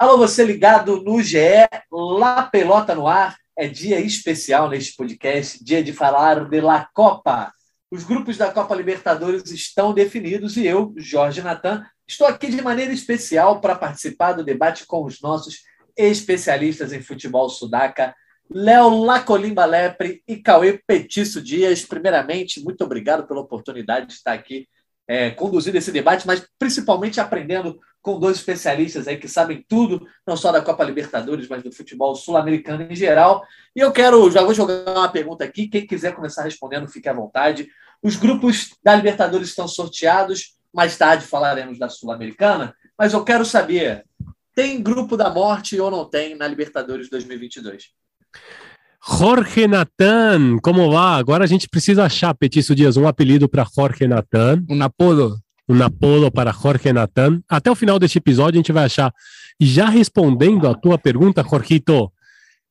Alô, você ligado no GE, La Pelota no ar. É dia especial neste podcast, dia de falar de La Copa. Os grupos da Copa Libertadores estão definidos e eu, Jorge Natan, estou aqui de maneira especial para participar do debate com os nossos especialistas em futebol sudaca, Léo Lacolimba Lepre e Cauê Petiço Dias. Primeiramente, muito obrigado pela oportunidade de estar aqui é, conduzindo esse debate, mas principalmente aprendendo com dois especialistas aí que sabem tudo, não só da Copa Libertadores, mas do futebol sul-americano em geral. E eu quero, já vou jogar uma pergunta aqui, quem quiser começar respondendo, fique à vontade. Os grupos da Libertadores estão sorteados, mais tarde falaremos da Sul-Americana, mas eu quero saber, tem grupo da morte ou não tem na Libertadores 2022? Jorge Natan, como vai? Agora a gente precisa achar, Petício Dias, um apelido para Jorge Natan. Um apodo um apodo para Jorge Natan. Até o final deste episódio a gente vai achar. E já respondendo a tua pergunta, Jorgito,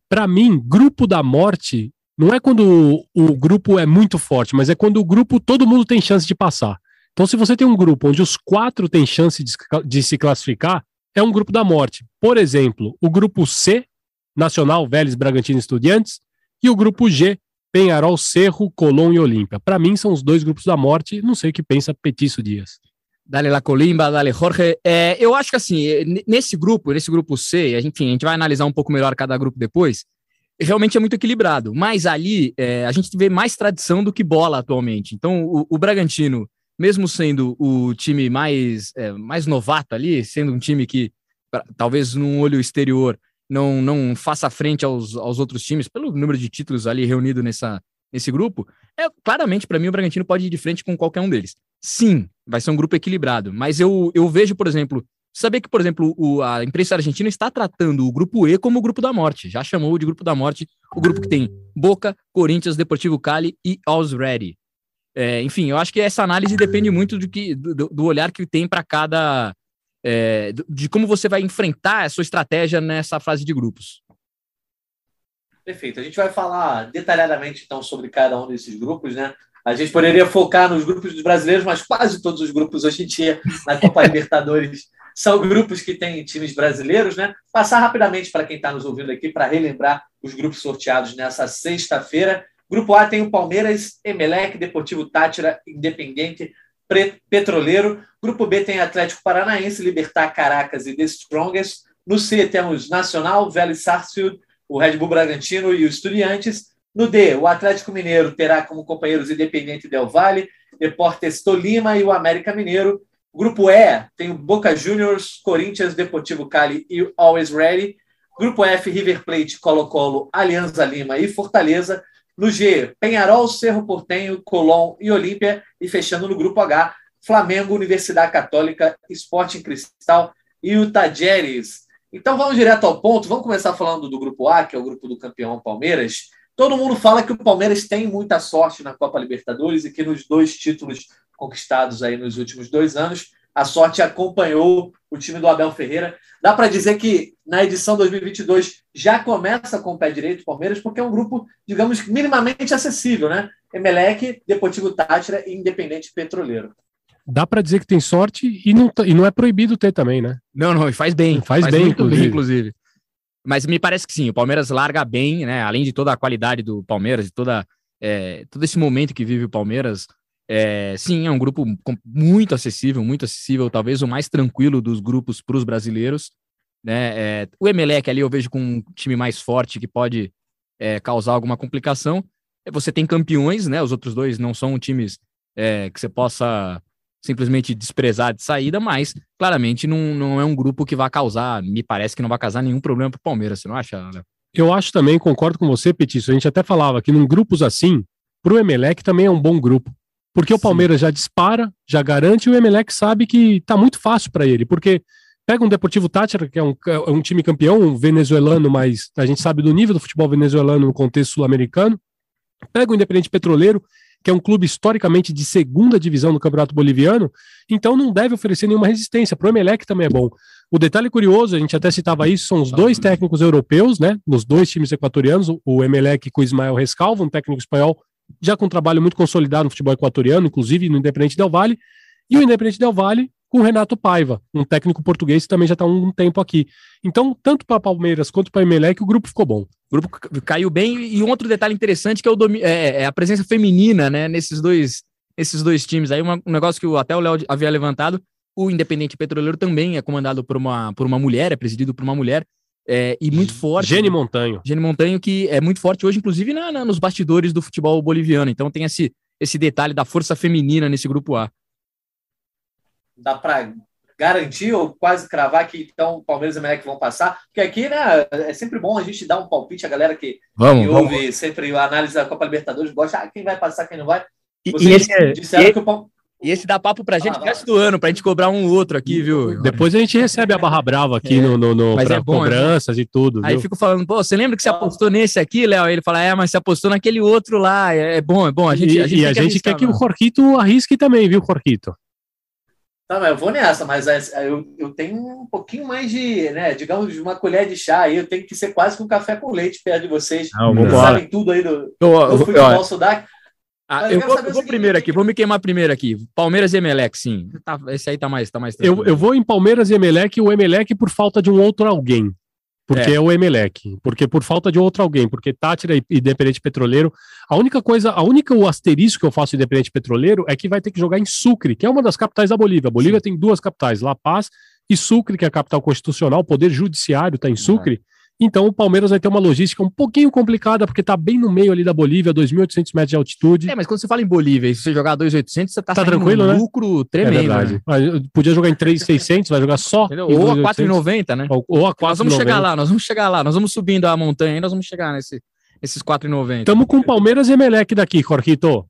para mim, grupo da morte não é quando o, o, grupo é muito forte, mas é quando o grupo todo mundo tem chance de passar. Então, se você tem um grupo onde os quatro têm chance de, de se classificar, é um grupo da morte. Por exemplo, o grupo C, Nacional, Vélez, Bragantino Estudiantes, e o grupo G, Penharol, Cerro, Colón e Olímpia. Para mim, são os dois grupos da morte. Não sei o que pensa Petício Dias. Dale La Colimba, Dale Jorge. É, eu acho que assim, nesse grupo, nesse grupo C, enfim, a gente vai analisar um pouco melhor cada grupo depois, realmente é muito equilibrado. Mas ali é, a gente vê mais tradição do que bola atualmente. Então, o, o Bragantino, mesmo sendo o time mais, é, mais novato ali, sendo um time que talvez num olho exterior não, não faça frente aos, aos outros times, pelo número de títulos ali reunido nessa, nesse grupo, é claramente para mim o Bragantino pode ir de frente com qualquer um deles. Sim, vai ser um grupo equilibrado, mas eu, eu vejo, por exemplo, saber que, por exemplo, o, a imprensa argentina está tratando o grupo E como o grupo da morte. Já chamou de grupo da morte o grupo que tem Boca, Corinthians, Deportivo Cali e Alls Ready. É, enfim, eu acho que essa análise depende muito do, que, do, do olhar que tem para cada. É, de como você vai enfrentar a sua estratégia nessa fase de grupos. Perfeito. A gente vai falar detalhadamente então sobre cada um desses grupos, né? A gente poderia focar nos grupos dos brasileiros, mas quase todos os grupos hoje em dia na Copa Libertadores são grupos que têm times brasileiros, né? Passar rapidamente para quem está nos ouvindo aqui para relembrar os grupos sorteados nessa sexta-feira. Grupo A tem o Palmeiras, Emelec, Deportivo Tátira, Independente, Petroleiro. Grupo B tem Atlético Paranaense, Libertar Caracas e The Strongest. No C temos Nacional, Vélez Sarsfield, o Red Bull Bragantino e o Estudiantes. No D, o Atlético Mineiro terá como companheiros Independente Del Valle, Deportes Tolima e o América Mineiro. Grupo E tem o Boca Juniors, Corinthians, Deportivo Cali e Always Ready. Grupo F, River Plate, Colo-Colo, Alianza Lima e Fortaleza. No G, Penharol, Cerro Portenho, Colón e Olímpia. E fechando no Grupo H, Flamengo, Universidade Católica, Sporting Cristal e o Tajeres. Então vamos direto ao ponto. Vamos começar falando do grupo A, que é o grupo do campeão Palmeiras. Todo mundo fala que o Palmeiras tem muita sorte na Copa Libertadores e que nos dois títulos conquistados aí nos últimos dois anos, a sorte acompanhou o time do Abel Ferreira. Dá para dizer que na edição 2022 já começa com o pé direito o Palmeiras, porque é um grupo, digamos, minimamente acessível, né? Emelec, Deportivo Tátira e Independente Petroleiro dá para dizer que tem sorte e não, e não é proibido ter também, né? Não, não, e faz bem. Faz, faz bem, inclusive. bem, inclusive. Mas me parece que sim, o Palmeiras larga bem, né? Além de toda a qualidade do Palmeiras e toda, é, todo esse momento que vive o Palmeiras, é, sim, é um grupo muito acessível, muito acessível, talvez o mais tranquilo dos grupos para os brasileiros. Né? É, o Emelec ali eu vejo com um time mais forte que pode é, causar alguma complicação. Você tem campeões, né? Os outros dois não são times é, que você possa simplesmente desprezar de saída, mas claramente não, não é um grupo que vai causar, me parece que não vai causar nenhum problema para o Palmeiras, você não acha, Léo? Eu acho também, concordo com você, Petício. A gente até falava que num grupos assim, para o Emelec também é um bom grupo. Porque Sim. o Palmeiras já dispara, já garante, e o Emelec sabe que está muito fácil para ele. Porque pega um Deportivo Tátira, que é um, é um time campeão, um venezuelano, mas a gente sabe do nível do futebol venezuelano no contexto sul-americano. Pega o Independente Petroleiro, que é um clube historicamente de segunda divisão no Campeonato Boliviano, então não deve oferecer nenhuma resistência. Para o Emelec também é bom. O detalhe curioso, a gente até citava isso, são os dois técnicos europeus, né? Nos dois times equatorianos, o Emelec com o Ismael Rescalvo, um técnico espanhol já com um trabalho muito consolidado no futebol equatoriano, inclusive no Independente Del Valle, e o Independente Del Valle com o Renato Paiva, um técnico português que também já está um tempo aqui. Então, tanto para Palmeiras quanto para Emelec, o grupo ficou bom. O grupo caiu bem. E um outro detalhe interessante que é, o é, é a presença feminina né, nesses, dois, nesses dois times. Aí uma, um negócio que o, até o Léo havia levantado, o Independente Petroleiro também é comandado por uma, por uma mulher, é presidido por uma mulher. É, e muito forte. Gene Montanho. Gene Montanho, que é muito forte hoje, inclusive na, na, nos bastidores do futebol boliviano. Então tem esse, esse detalhe da força feminina nesse grupo A. Dá para garantir ou quase cravar que então Palmeiras e América vão passar? Porque aqui, né, é sempre bom a gente dar um palpite, a galera que, vamos, que vamos. ouve sempre a análise da Copa Libertadores gosta, ah, quem vai passar, quem não vai. Vocês e esse, é- disseram e, que o e esse dá papo pra gente ah, resto do ano, pra gente cobrar um outro aqui, viu? Depois a gente recebe a barra brava aqui é, no, no, no pra é bom, é cobranças é e tudo. Aí viu? fico falando, pô, você lembra que você apostou nesse aqui, Léo? Ele fala, é, mas você apostou naquele outro lá. É, é bom, é bom. A gente, e a gente, e a gente quer que o Jorquito arrisque também, viu, Jorquito? Tá, mas eu vou nessa, mas eu, eu tenho um pouquinho mais de, né, digamos, uma colher de chá aí, eu tenho que ser quase com um café com leite perto de vocês. Não, vocês sabem tudo aí do, eu, do futebol. Ah, eu, vou, eu vou primeiro aqui, vou me queimar primeiro aqui. Palmeiras e Emelec, sim. Tá, esse aí tá mais, tá mais eu, eu vou em Palmeiras e Emelec, o Emelec por falta de um outro alguém. Porque é. é o Emelec. Porque por falta de outro alguém. Porque Tátira e Independente Petroleiro. A única coisa, a única o asterisco que eu faço Independente Petroleiro é que vai ter que jogar em Sucre, que é uma das capitais da Bolívia. A Bolívia sim. tem duas capitais, La Paz e Sucre, que é a capital constitucional. O poder judiciário está em Sucre. É. Então o Palmeiras vai ter uma logística um pouquinho complicada, porque está bem no meio ali da Bolívia, 2.800 metros de altitude. É, mas quando você fala em Bolívia, se você jogar 2.800, você está tá tranquilo, um né? lucro tremendo. É né? Podia jogar em 3.600, vai jogar só. Ou a 4.90, né? Ou, ou a 4, Nós vamos chegar lá, nós vamos chegar lá, nós vamos subindo a montanha e nós vamos chegar nesse, nesses 4,90. Estamos com Palmeiras e Emelec daqui, Jorgito.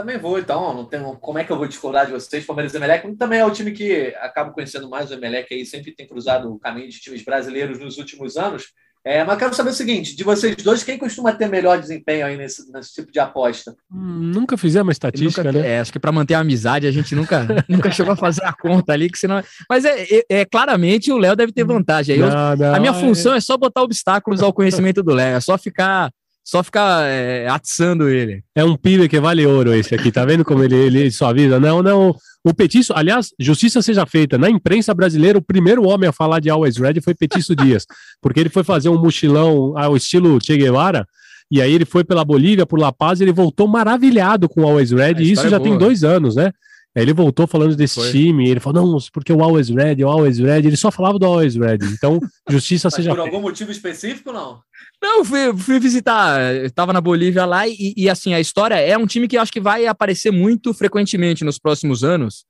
Também vou, então. Não tenho, como é que eu vou discordar de vocês? Palmeiras e Emelec também é o time que acabo conhecendo mais o Emelec aí, sempre tem cruzado o caminho de times brasileiros nos últimos anos. É, mas quero saber o seguinte: de vocês dois, quem costuma ter melhor desempenho aí nesse, nesse tipo de aposta? Hum, nunca fizemos estatística, nunca, né? É, acho que para manter a amizade a gente nunca, nunca chegou a fazer a conta ali, que senão. Mas é, é, é claramente o Léo deve ter vantagem. Aí, não, eu, não, a minha é... função é só botar obstáculos ao conhecimento do Léo, é só ficar só ficar é, atiçando ele. É um pibe que vale ouro esse aqui, tá vendo como ele, ele suaviza? Não, não. O Petiço, aliás, justiça seja feita, na imprensa brasileira, o primeiro homem a falar de Always Ready foi Petiço Dias, porque ele foi fazer um mochilão ao estilo Che Guevara, e aí ele foi pela Bolívia, por La Paz, e ele voltou maravilhado com o Always Ready, e isso já é tem dois anos, né? Aí ele voltou falando desse foi. time, ele falou, não, porque o Always Ready, o Always Ready, ele só falava do Always Ready. Então, justiça Mas seja por algum motivo específico, não? Não, fui, fui visitar, estava na Bolívia lá, e, e, assim, a história é um time que eu acho que vai aparecer muito frequentemente nos próximos anos,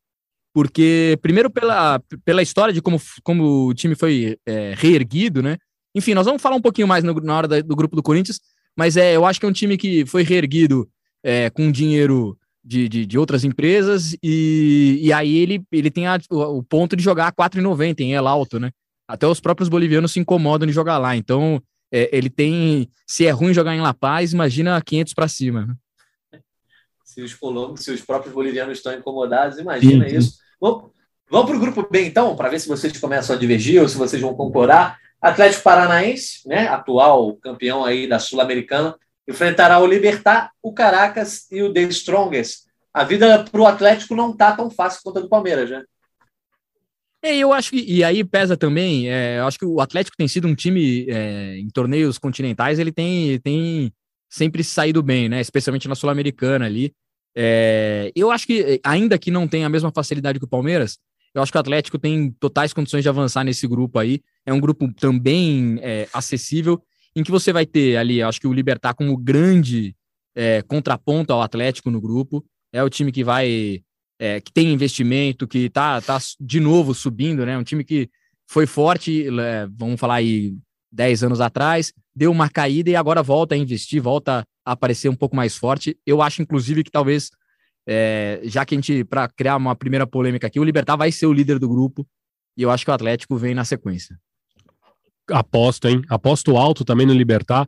porque, primeiro, pela, pela história de como, como o time foi é, reerguido, né? Enfim, nós vamos falar um pouquinho mais no, na hora da, do grupo do Corinthians, mas é, eu acho que é um time que foi reerguido é, com dinheiro de, de, de, outras empresas, e, e aí ele, ele tem a, o, o, ponto de jogar a 4,90 em El Alto, né? Até os próprios bolivianos se incomodam de jogar lá. Então, é, ele tem. Se é ruim jogar em La Paz, imagina 500 para cima. Né? Se os colombos, se os próprios bolivianos estão incomodados, imagina sim, isso. Vamos, vamos para o grupo B, então, para ver se vocês começam a divergir ou se vocês vão concordar. Atlético Paranaense, né, atual campeão aí da Sul-Americana, enfrentará o Libertar, o Caracas e o The Strongest. A vida para o Atlético não tá tão fácil quanto a do Palmeiras, né? É, eu acho que, e aí pesa também, é, eu acho que o Atlético tem sido um time é, em torneios continentais, ele tem, tem sempre saído bem, né? Especialmente na Sul-Americana ali. É, eu acho que, ainda que não tenha a mesma facilidade que o Palmeiras, eu acho que o Atlético tem totais condições de avançar nesse grupo aí. É um grupo também é, acessível, em que você vai ter ali, acho que o Libertar como grande é, contraponto ao Atlético no grupo. É o time que vai é, que tem investimento, que está tá de novo subindo, né? Um time que foi forte, é, vamos falar aí, 10 anos atrás, deu uma caída e agora volta a investir, volta a aparecer um pouco mais forte. Eu acho, inclusive, que talvez, é, já que a gente, para criar uma primeira polêmica aqui, o Libertar vai ser o líder do grupo e eu acho que o Atlético vem na sequência. Aposto, hein? Aposto alto também no Libertar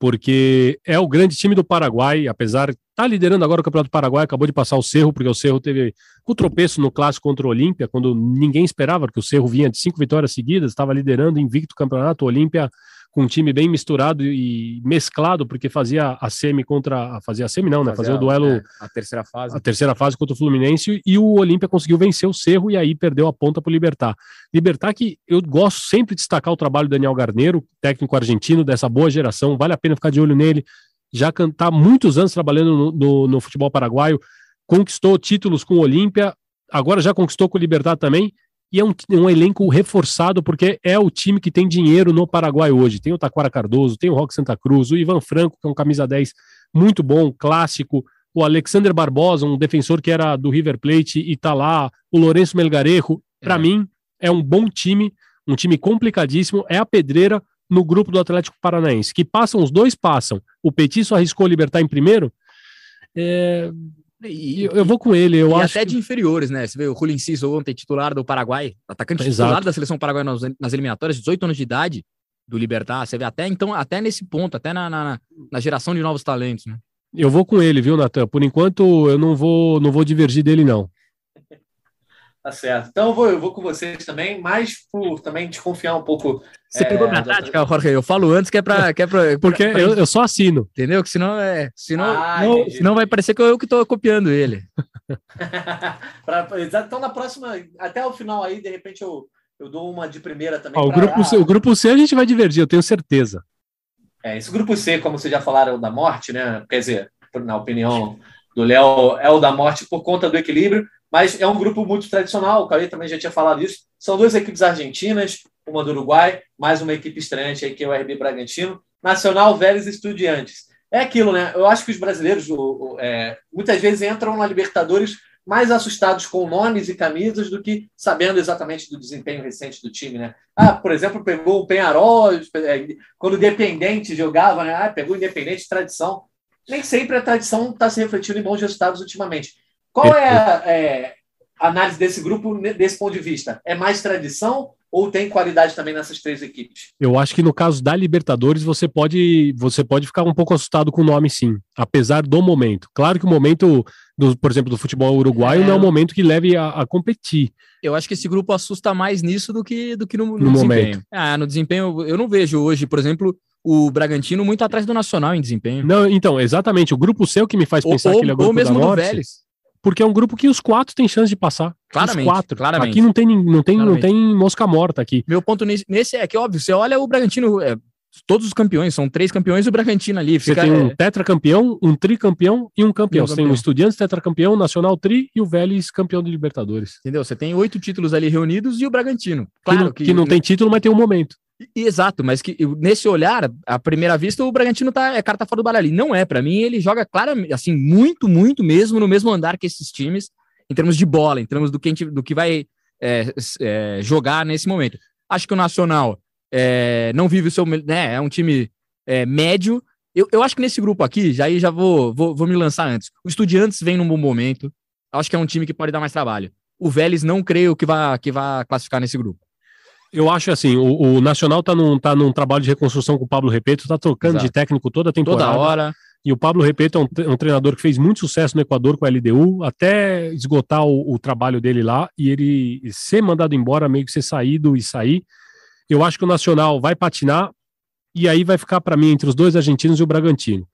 porque é o grande time do Paraguai, apesar está Tá liderando agora o Campeonato Paraguai, acabou de passar o Cerro, porque o Cerro teve o tropeço no clássico contra o Olímpia, quando ninguém esperava que o Cerro vinha de cinco vitórias seguidas, estava liderando invicto o campeonato. O Olímpia com um time bem misturado e mesclado, porque fazia a semi contra. Fazia a semi, não, né? Fazia, fazia o duelo. É, a terceira fase. A terceira fase contra o Fluminense e o Olímpia conseguiu vencer o Cerro e aí perdeu a ponta para o Libertar. Libertar que eu gosto sempre de destacar o trabalho do Daniel Garneiro, técnico argentino dessa boa geração, vale a pena ficar de olho nele. Já está muitos anos trabalhando no, no, no futebol paraguaio, conquistou títulos com o Olímpia, agora já conquistou com o Libertar também e é um, um, elenco reforçado, porque é o time que tem dinheiro no Paraguai hoje. Tem o Taquara Cardoso, tem o Roque Santa Cruz, o Ivan Franco, que é um camisa 10 muito bom, clássico, o Alexander Barbosa, um defensor que era do River Plate e tá lá, o Lourenço Melgarejo. Para é. mim, é um bom time, um time complicadíssimo, é a pedreira no grupo do Atlético Paranaense. Que passam, os dois passam. O Petit só arriscou libertar em primeiro. É, e, eu, vou com ele, eu acho. até de inferiores, né? Você vê o Julio Inciso ontem, titular do Paraguai, atacante Exato. titular da seleção paraguaia nas, nas, eliminatórias, 18 anos de idade, do Libertar. Você vê até então, até nesse ponto, até na, na, na geração de novos talentos, né? Eu vou com ele, viu, Natan? Por enquanto, eu não vou, não vou divergir dele, não. Tá certo. Então eu vou, eu vou com vocês também, mas por também desconfiar um pouco. Você é, pegou minha tática, Jorge? Eu falo antes que é para. Que é pra, Porque pra, pra... Eu, eu só assino. Entendeu? Que senão é. Senão, ah, não, senão vai parecer que eu, eu que estou copiando ele. pra, então na próxima, até o final aí, de repente eu, eu dou uma de primeira também. Ó, o, grupo C, o grupo C a gente vai divergir, eu tenho certeza. É, esse grupo C, como vocês já falaram, é o da morte, né? Quer dizer, na opinião do Léo, é o da morte por conta do equilíbrio mas é um grupo muito tradicional, o Cauê também já tinha falado isso. São duas equipes argentinas, uma do Uruguai, mais uma equipe estreante aí, que é o RB Bragantino, Nacional, Vélez Estudiantes. É aquilo, né? Eu acho que os brasileiros é, muitas vezes entram na Libertadores mais assustados com nomes e camisas do que sabendo exatamente do desempenho recente do time, né? Ah, por exemplo, pegou o Penharol, é, quando o Independente jogava, né? Ah, pegou o Independente, tradição. Nem sempre a tradição está se refletindo em bons resultados ultimamente. Qual é a, é, análise desse grupo desse ponto de vista? É mais tradição ou tem qualidade também nessas três equipes? Eu acho que no caso da Libertadores você pode você pode ficar um pouco assustado com o nome sim, apesar do momento. Claro que o momento do, por exemplo, do futebol uruguaio é... não é um momento que leve a, a, competir. Eu acho que esse grupo assusta mais nisso do que do que no, no, no desempenho. Momento. Ah, no desempenho eu não vejo hoje, por exemplo, o Bragantino muito atrás do Nacional em desempenho. Não, então, exatamente, o grupo seu que me faz pensar ou, que ele é o grupo ou mesmo da morte. do Vélez porque é um grupo que os quatro têm chance de passar. Claramente. Os quatro. Claramente. Aqui não tem, não tem, não tem mosca morta aqui. Meu ponto nesse, é que, óbvio, você olha o Bragantino, é, todos os campeões, são três campeões e o Bragantino ali. Fica, você tem um é... tetracampeão, um tricampeão e um campeão. Um você tem o Estudiantes tetracampeão, Nacional tri e o Vélez campeão de Libertadores. Entendeu? Você tem oito títulos ali reunidos e o Bragantino. Claro que não, que, que não tem título, mas tem um momento. Exato, mas que nesse olhar, à primeira vista, o Bragantino tá, é carta fora do baralho ali. Não é, para mim, ele joga claramente, assim, muito, muito mesmo no mesmo andar que esses times em termos de bola, em termos do que, gente, do que vai é, é, jogar nesse momento. Acho que o Nacional é, não vive o seu. Né, é um time é, médio. Eu, eu acho que nesse grupo aqui, já aí já vou, vou, vou me lançar antes. O Estudiantes vem num bom momento. Acho que é um time que pode dar mais trabalho. O Vélez não creio que vá, que vá classificar nesse grupo. Eu acho assim, o, o Nacional tá num, tá num trabalho de reconstrução com o Pablo Repeto, tá trocando Exato. de técnico toda a temporada. Toda hora. E o Pablo Repeto é um, um, treinador que fez muito sucesso no Equador com a LDU, até esgotar o, o, trabalho dele lá e ele ser mandado embora, meio que ser saído e sair. Eu acho que o Nacional vai patinar e aí vai ficar para mim entre os dois argentinos e o Bragantino.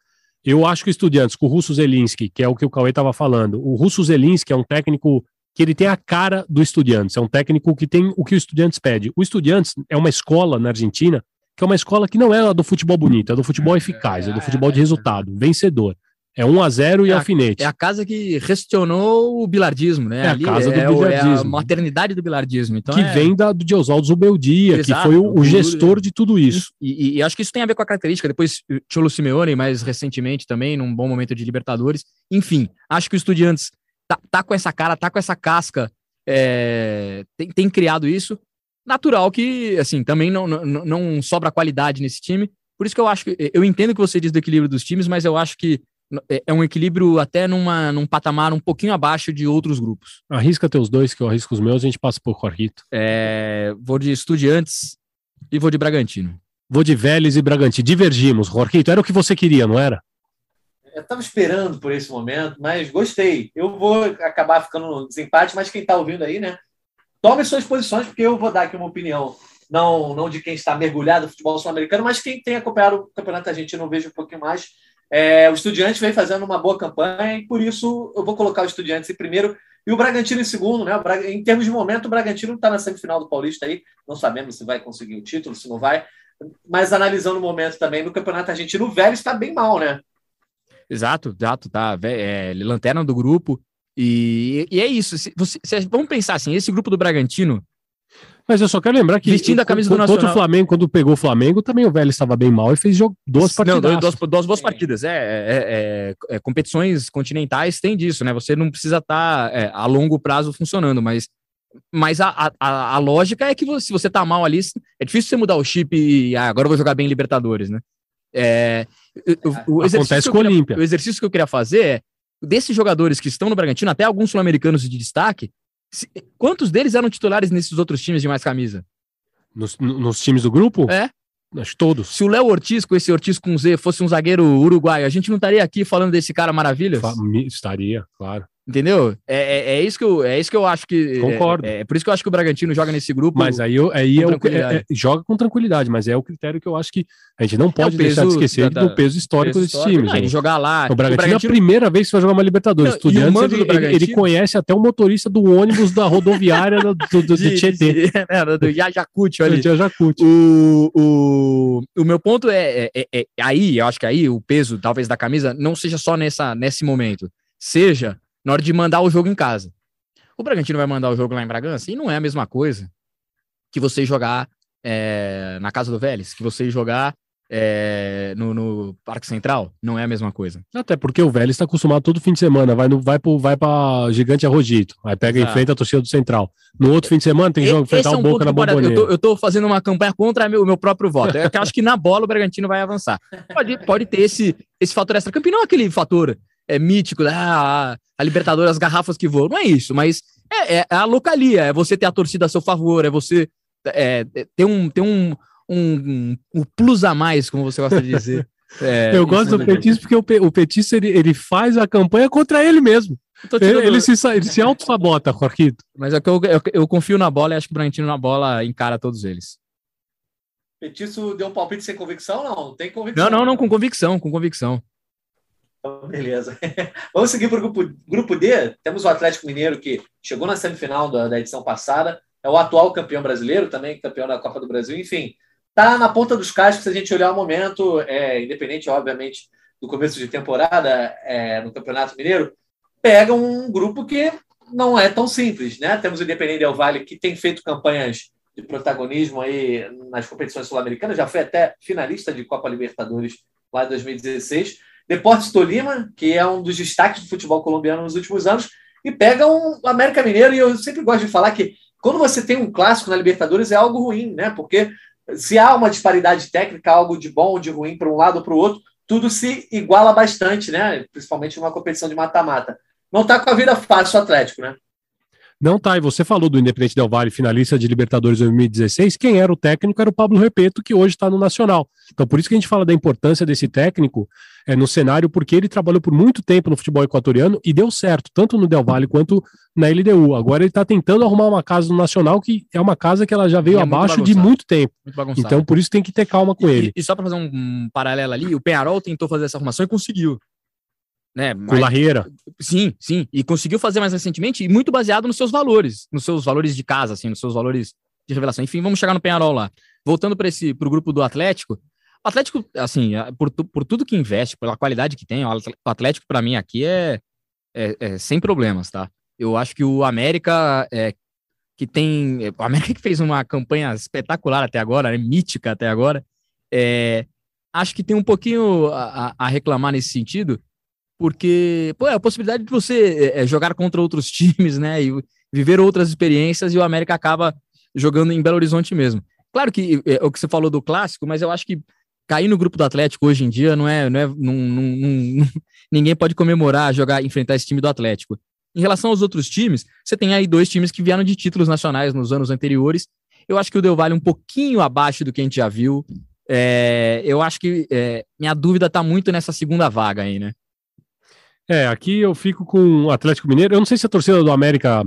Eu acho que o Estudiantes, com o Russo Zelinski, que é o que o Cauê estava falando, o Russo Zelinski é um técnico que ele tem a cara do Estudiantes, é um técnico que tem o que o Estudiantes pede. O Estudiantes é uma escola na Argentina que é uma escola que não é a do futebol bonito, é do futebol eficaz, é, do futebol de resultado, vencedor. É 1 a 0 e é alfinete. É a casa que restionou o bilardismo, né? É a casa do é, bilardismo. É a maternidade do bilardismo. Então que é... vem da, do Oswaldo Zubeldia, Exato, que foi o, o, gestor de tudo isso. E, e, e, acho que isso tem a ver com a característica. Depois, Cholo Simeone, mais recentemente também, num bom momento de Libertadores. Enfim, acho que o Estudiantes tá, tá com essa cara, tá com essa casca, é, tem, tem criado isso natural que, assim, também não, não, não sobra qualidade nesse time. Por isso que eu acho que. Eu entendo que você diz do equilíbrio dos times, mas eu acho que é, é um equilíbrio até numa, num patamar um pouquinho abaixo de outros grupos. Arrisca teus dois, que eu arrisco os meus, a gente passa por Jorrito. É, vou de Estudiantes e vou de Bragantino. Vou de Vélez e Bragantino. Divergimos, Jorrito. Era o que você queria, não era? Eu estava esperando por esse momento, mas gostei. Eu vou acabar ficando no desempate, mas quem está ouvindo aí, né? Tome suas posições, porque eu vou dar aqui uma opinião, não, não de quem está mergulhado no futebol sul-americano, mas quem tem acompanhado o campeonato argentino, vejo um pouquinho mais. É, o Estudiantes vem fazendo uma boa campanha e por isso eu vou colocar o Estudiantes em primeiro e o Bragantino em segundo, né? Em termos de momento, o Bragantino está na semifinal do Paulista aí, não sabemos se vai conseguir o título, se não vai, mas analisando o momento também no Campeonato Argentino, o Vélez está bem mal, né? Exato, exato, tá. É, lanterna do grupo. E, e é isso. Se, você, se, vamos pensar assim: esse grupo do Bragantino. Mas eu só quero lembrar que. Vestindo a camisa do Nacional. Contra o Flamengo, quando pegou o Flamengo, também o Vélez estava bem mal e fez jogo, duas partidas. Não, duas, duas boas partidas. É, é, é, é, competições continentais tem disso, né? Você não precisa estar tá, é, a longo prazo funcionando, mas mas a, a, a, lógica é que você, se você tá mal ali, é difícil você mudar o chip e ah, agora eu vou jogar bem Libertadores, né? É, o, o Acontece com o Olímpia. O exercício que eu queria fazer é, desses jogadores que estão no Bragantino, até alguns sul-americanos de destaque, se, quantos deles eram titulares nesses outros times de mais camisa? Nos, nos times do grupo? É. Acho todos. Se o Léo Ortiz, com esse Ortiz com Z, fosse um zagueiro uruguaio, a gente não estaria aqui falando desse cara maravilhoso? Estaria, claro. Entendeu? É, é, é, isso que eu, é isso que eu acho que. Concordo. É, é, por isso que eu acho que o Bragantino joga nesse grupo. Mas aí, eu, aí é o, é, é, joga com tranquilidade, mas é o critério que eu acho que a gente não pode deixar de esquecer da, do peso histórico peso desses times. Não, né? jogar lá. O Bragantino, o Bragantino, é a primeira vez que vai jogar uma Libertadores. Não, Estudiantes, ele, ele, ele, conhece até o motorista do ônibus da rodoviária do, do, do, do Tietê. É, do Yajacuti ali. Do Yajacuti. O, o, o meu ponto é, é, é, aí, eu acho que aí o peso, talvez, da camisa não seja só nessa, nesse momento. Seja na hora de mandar o jogo em casa. O Bragantino vai mandar o jogo lá em Bragança e não é a mesma coisa que você jogar é, na casa do Vélez, que você jogar é, no, no, Parque Central, não é a mesma coisa. Até porque o Vélez está acostumado todo fim de semana, vai, no, vai, pro, vai pra Gigante Arrojito, aí pega Exato. em frente a torcida do Central. No outro fim de semana tem que jogo enfrentar é um o Boca na Bomboneira. Eu tô, eu tô fazendo uma campanha contra o meu próprio voto. É eu acho que na bola o Bragantino vai avançar. Pode, pode ter esse, esse fator extra campeão, não aquele fator é, mítico, ah, a Libertadores, as garrafas que voam. Não é isso, mas é, é, a localia, é você ter a torcida a seu favor, é você é, é ter um, ter um, um, um, plus a mais, como você gosta de dizer. É, eu gosto do Petis porque o, o Petis ele, ele faz a campanha contra ele mesmo. Ele, ele, se, ele se auto-sabota, Jorquito. Mas é que eu, eu, eu, confio na bola e acho que o Bragantino na bola encara todos eles. Petiço deu um palpite sem convicção? Não, tem convicção. Não, não, não, com convicção, com convicção. Então, beleza. Vamos seguir para o grupo, grupo D. Temos o Atlético Mineiro, que chegou na semifinal da, da edição passada, é o atual campeão brasileiro, também campeão da Copa do Brasil, enfim. Está na ponta dos cascos se a gente olhar o momento, é, independente, obviamente, do começo de temporada é, no Campeonato Mineiro, pega um grupo que não é tão simples, né? Temos o Independente Del Vale, que tem feito campanhas de protagonismo aí nas competições sul-americanas, já foi até finalista de Copa Libertadores lá em 2016 Deportes Tolima, que é um dos destaques do futebol colombiano nos últimos anos, e pega um América Mineiro, e eu sempre gosto de falar que quando você tem um clássico na Libertadores é algo ruim, né? Porque se há uma disparidade técnica, algo de bom ou de ruim para um lado ou para o outro, tudo se iguala bastante, né? Principalmente numa competição de mata-mata. Não está com a vida fácil o Atlético, né? Não tá, e você falou do Independente Del Valle, finalista de Libertadores 2016, quem era o técnico era o Pablo Repeto, que hoje está no Nacional. Então, por isso que a gente fala da importância desse técnico é, no cenário, porque ele trabalhou por muito tempo no futebol equatoriano e deu certo, tanto no Del Valle quanto na LDU. Agora ele está tentando arrumar uma casa no Nacional, que é uma casa que ela já veio é abaixo de muito tempo. Muito então, por isso tem que ter calma com e, ele. E, só para fazer um, um paralelo ali, o Penharol tentou fazer essa arrumação e conseguiu né? Com Larreira. Sim, sim. E conseguiu fazer mais recentemente e muito baseado nos seus valores, nos seus valores de casa, assim, nos seus valores de revelação. Enfim, vamos chegar no Penharol lá. Voltando para esse pro grupo do Atlético, o Atlético, assim, por, por tudo que investe, pela qualidade que tem, o Atlético para mim aqui é, é, é, sem problemas, tá? Eu acho que o América é, que tem, o América que fez uma campanha espetacular até agora, né, mítica até agora, é, acho que tem um pouquinho a, a reclamar nesse sentido, porque pô, é a possibilidade de você é, jogar contra outros times, né, e viver outras experiências, e o América acaba jogando em Belo Horizonte mesmo. Claro que é, o que você falou do clássico, mas eu acho que cair no grupo do Atlético hoje em dia não é, não é, não, não, não, ninguém pode comemorar jogar, enfrentar esse time do Atlético. Em relação aos outros times, você tem aí dois times que vieram de títulos nacionais nos anos anteriores. Eu acho que o Del Valle um pouquinho abaixo do que a gente já viu. É, eu acho que é, minha dúvida está muito nessa segunda vaga aí, né? É, aqui eu fico com o Atlético Mineiro. Eu não sei se a torcida do América.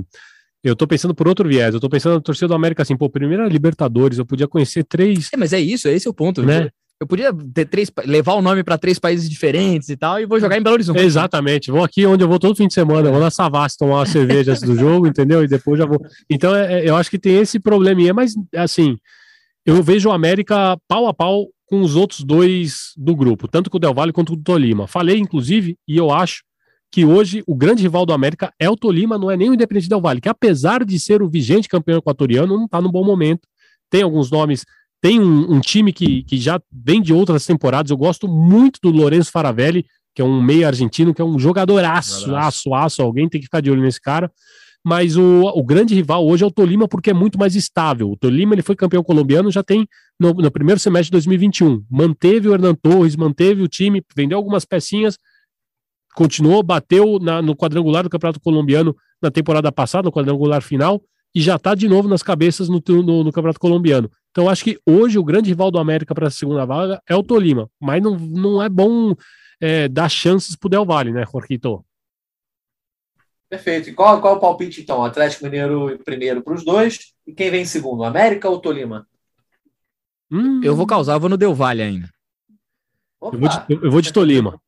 Eu tô pensando por outro viés. Eu tô pensando na torcida do América assim, pô, primeiro Libertadores, eu podia conhecer três. É, mas é isso, esse é o ponto, né? Eu podia ter três, levar o nome para três países diferentes e tal, e vou jogar em Belo Horizonte. Exatamente. Vou aqui onde eu vou todo fim de semana, eu vou na Savassi tomar uma cerveja antes do jogo, entendeu? E depois já vou. Então, é, é, eu acho que tem esse probleminha, mas assim, eu vejo o América pau a pau com os outros dois do grupo, tanto com o Del Valle quanto com o Tolima. Falei, inclusive, e eu acho que hoje o grande rival do América é o Tolima, não é nem o Independente Del Valle, que apesar de ser o vigente campeão equatoriano, não está no bom momento. Tem alguns nomes, tem um, um, time que, que já vem de outras temporadas. Eu gosto muito do Lourenço Faravelli, que é um meio argentino, que é um jogadoraço, aço, aço. Alguém tem que ficar de olho nesse cara. Mas o, o grande rival hoje é o Tolima, porque é muito mais estável. O Tolima ele foi campeão colombiano já tem no, no primeiro semestre de 2021. Manteve o Hernan Torres, manteve o time, vendeu algumas pecinhas, continuou, bateu na, no quadrangular do Campeonato Colombiano na temporada passada, no quadrangular final, e já está de novo nas cabeças no, no, no, Campeonato Colombiano. Então, acho que hoje o grande rival do América para a segunda vaga é o Tolima, mas não, não é bom é, dar chances para o Del Valle, né, Jorquito? Perfeito. E qual, qual é o palpite, então? Atlético Mineiro primeiro para os dois, e quem vem segundo, América ou Tolima? Hum. Eu vou causar, eu vou no Del Valle ainda. Eu vou, de, eu vou de Tolima.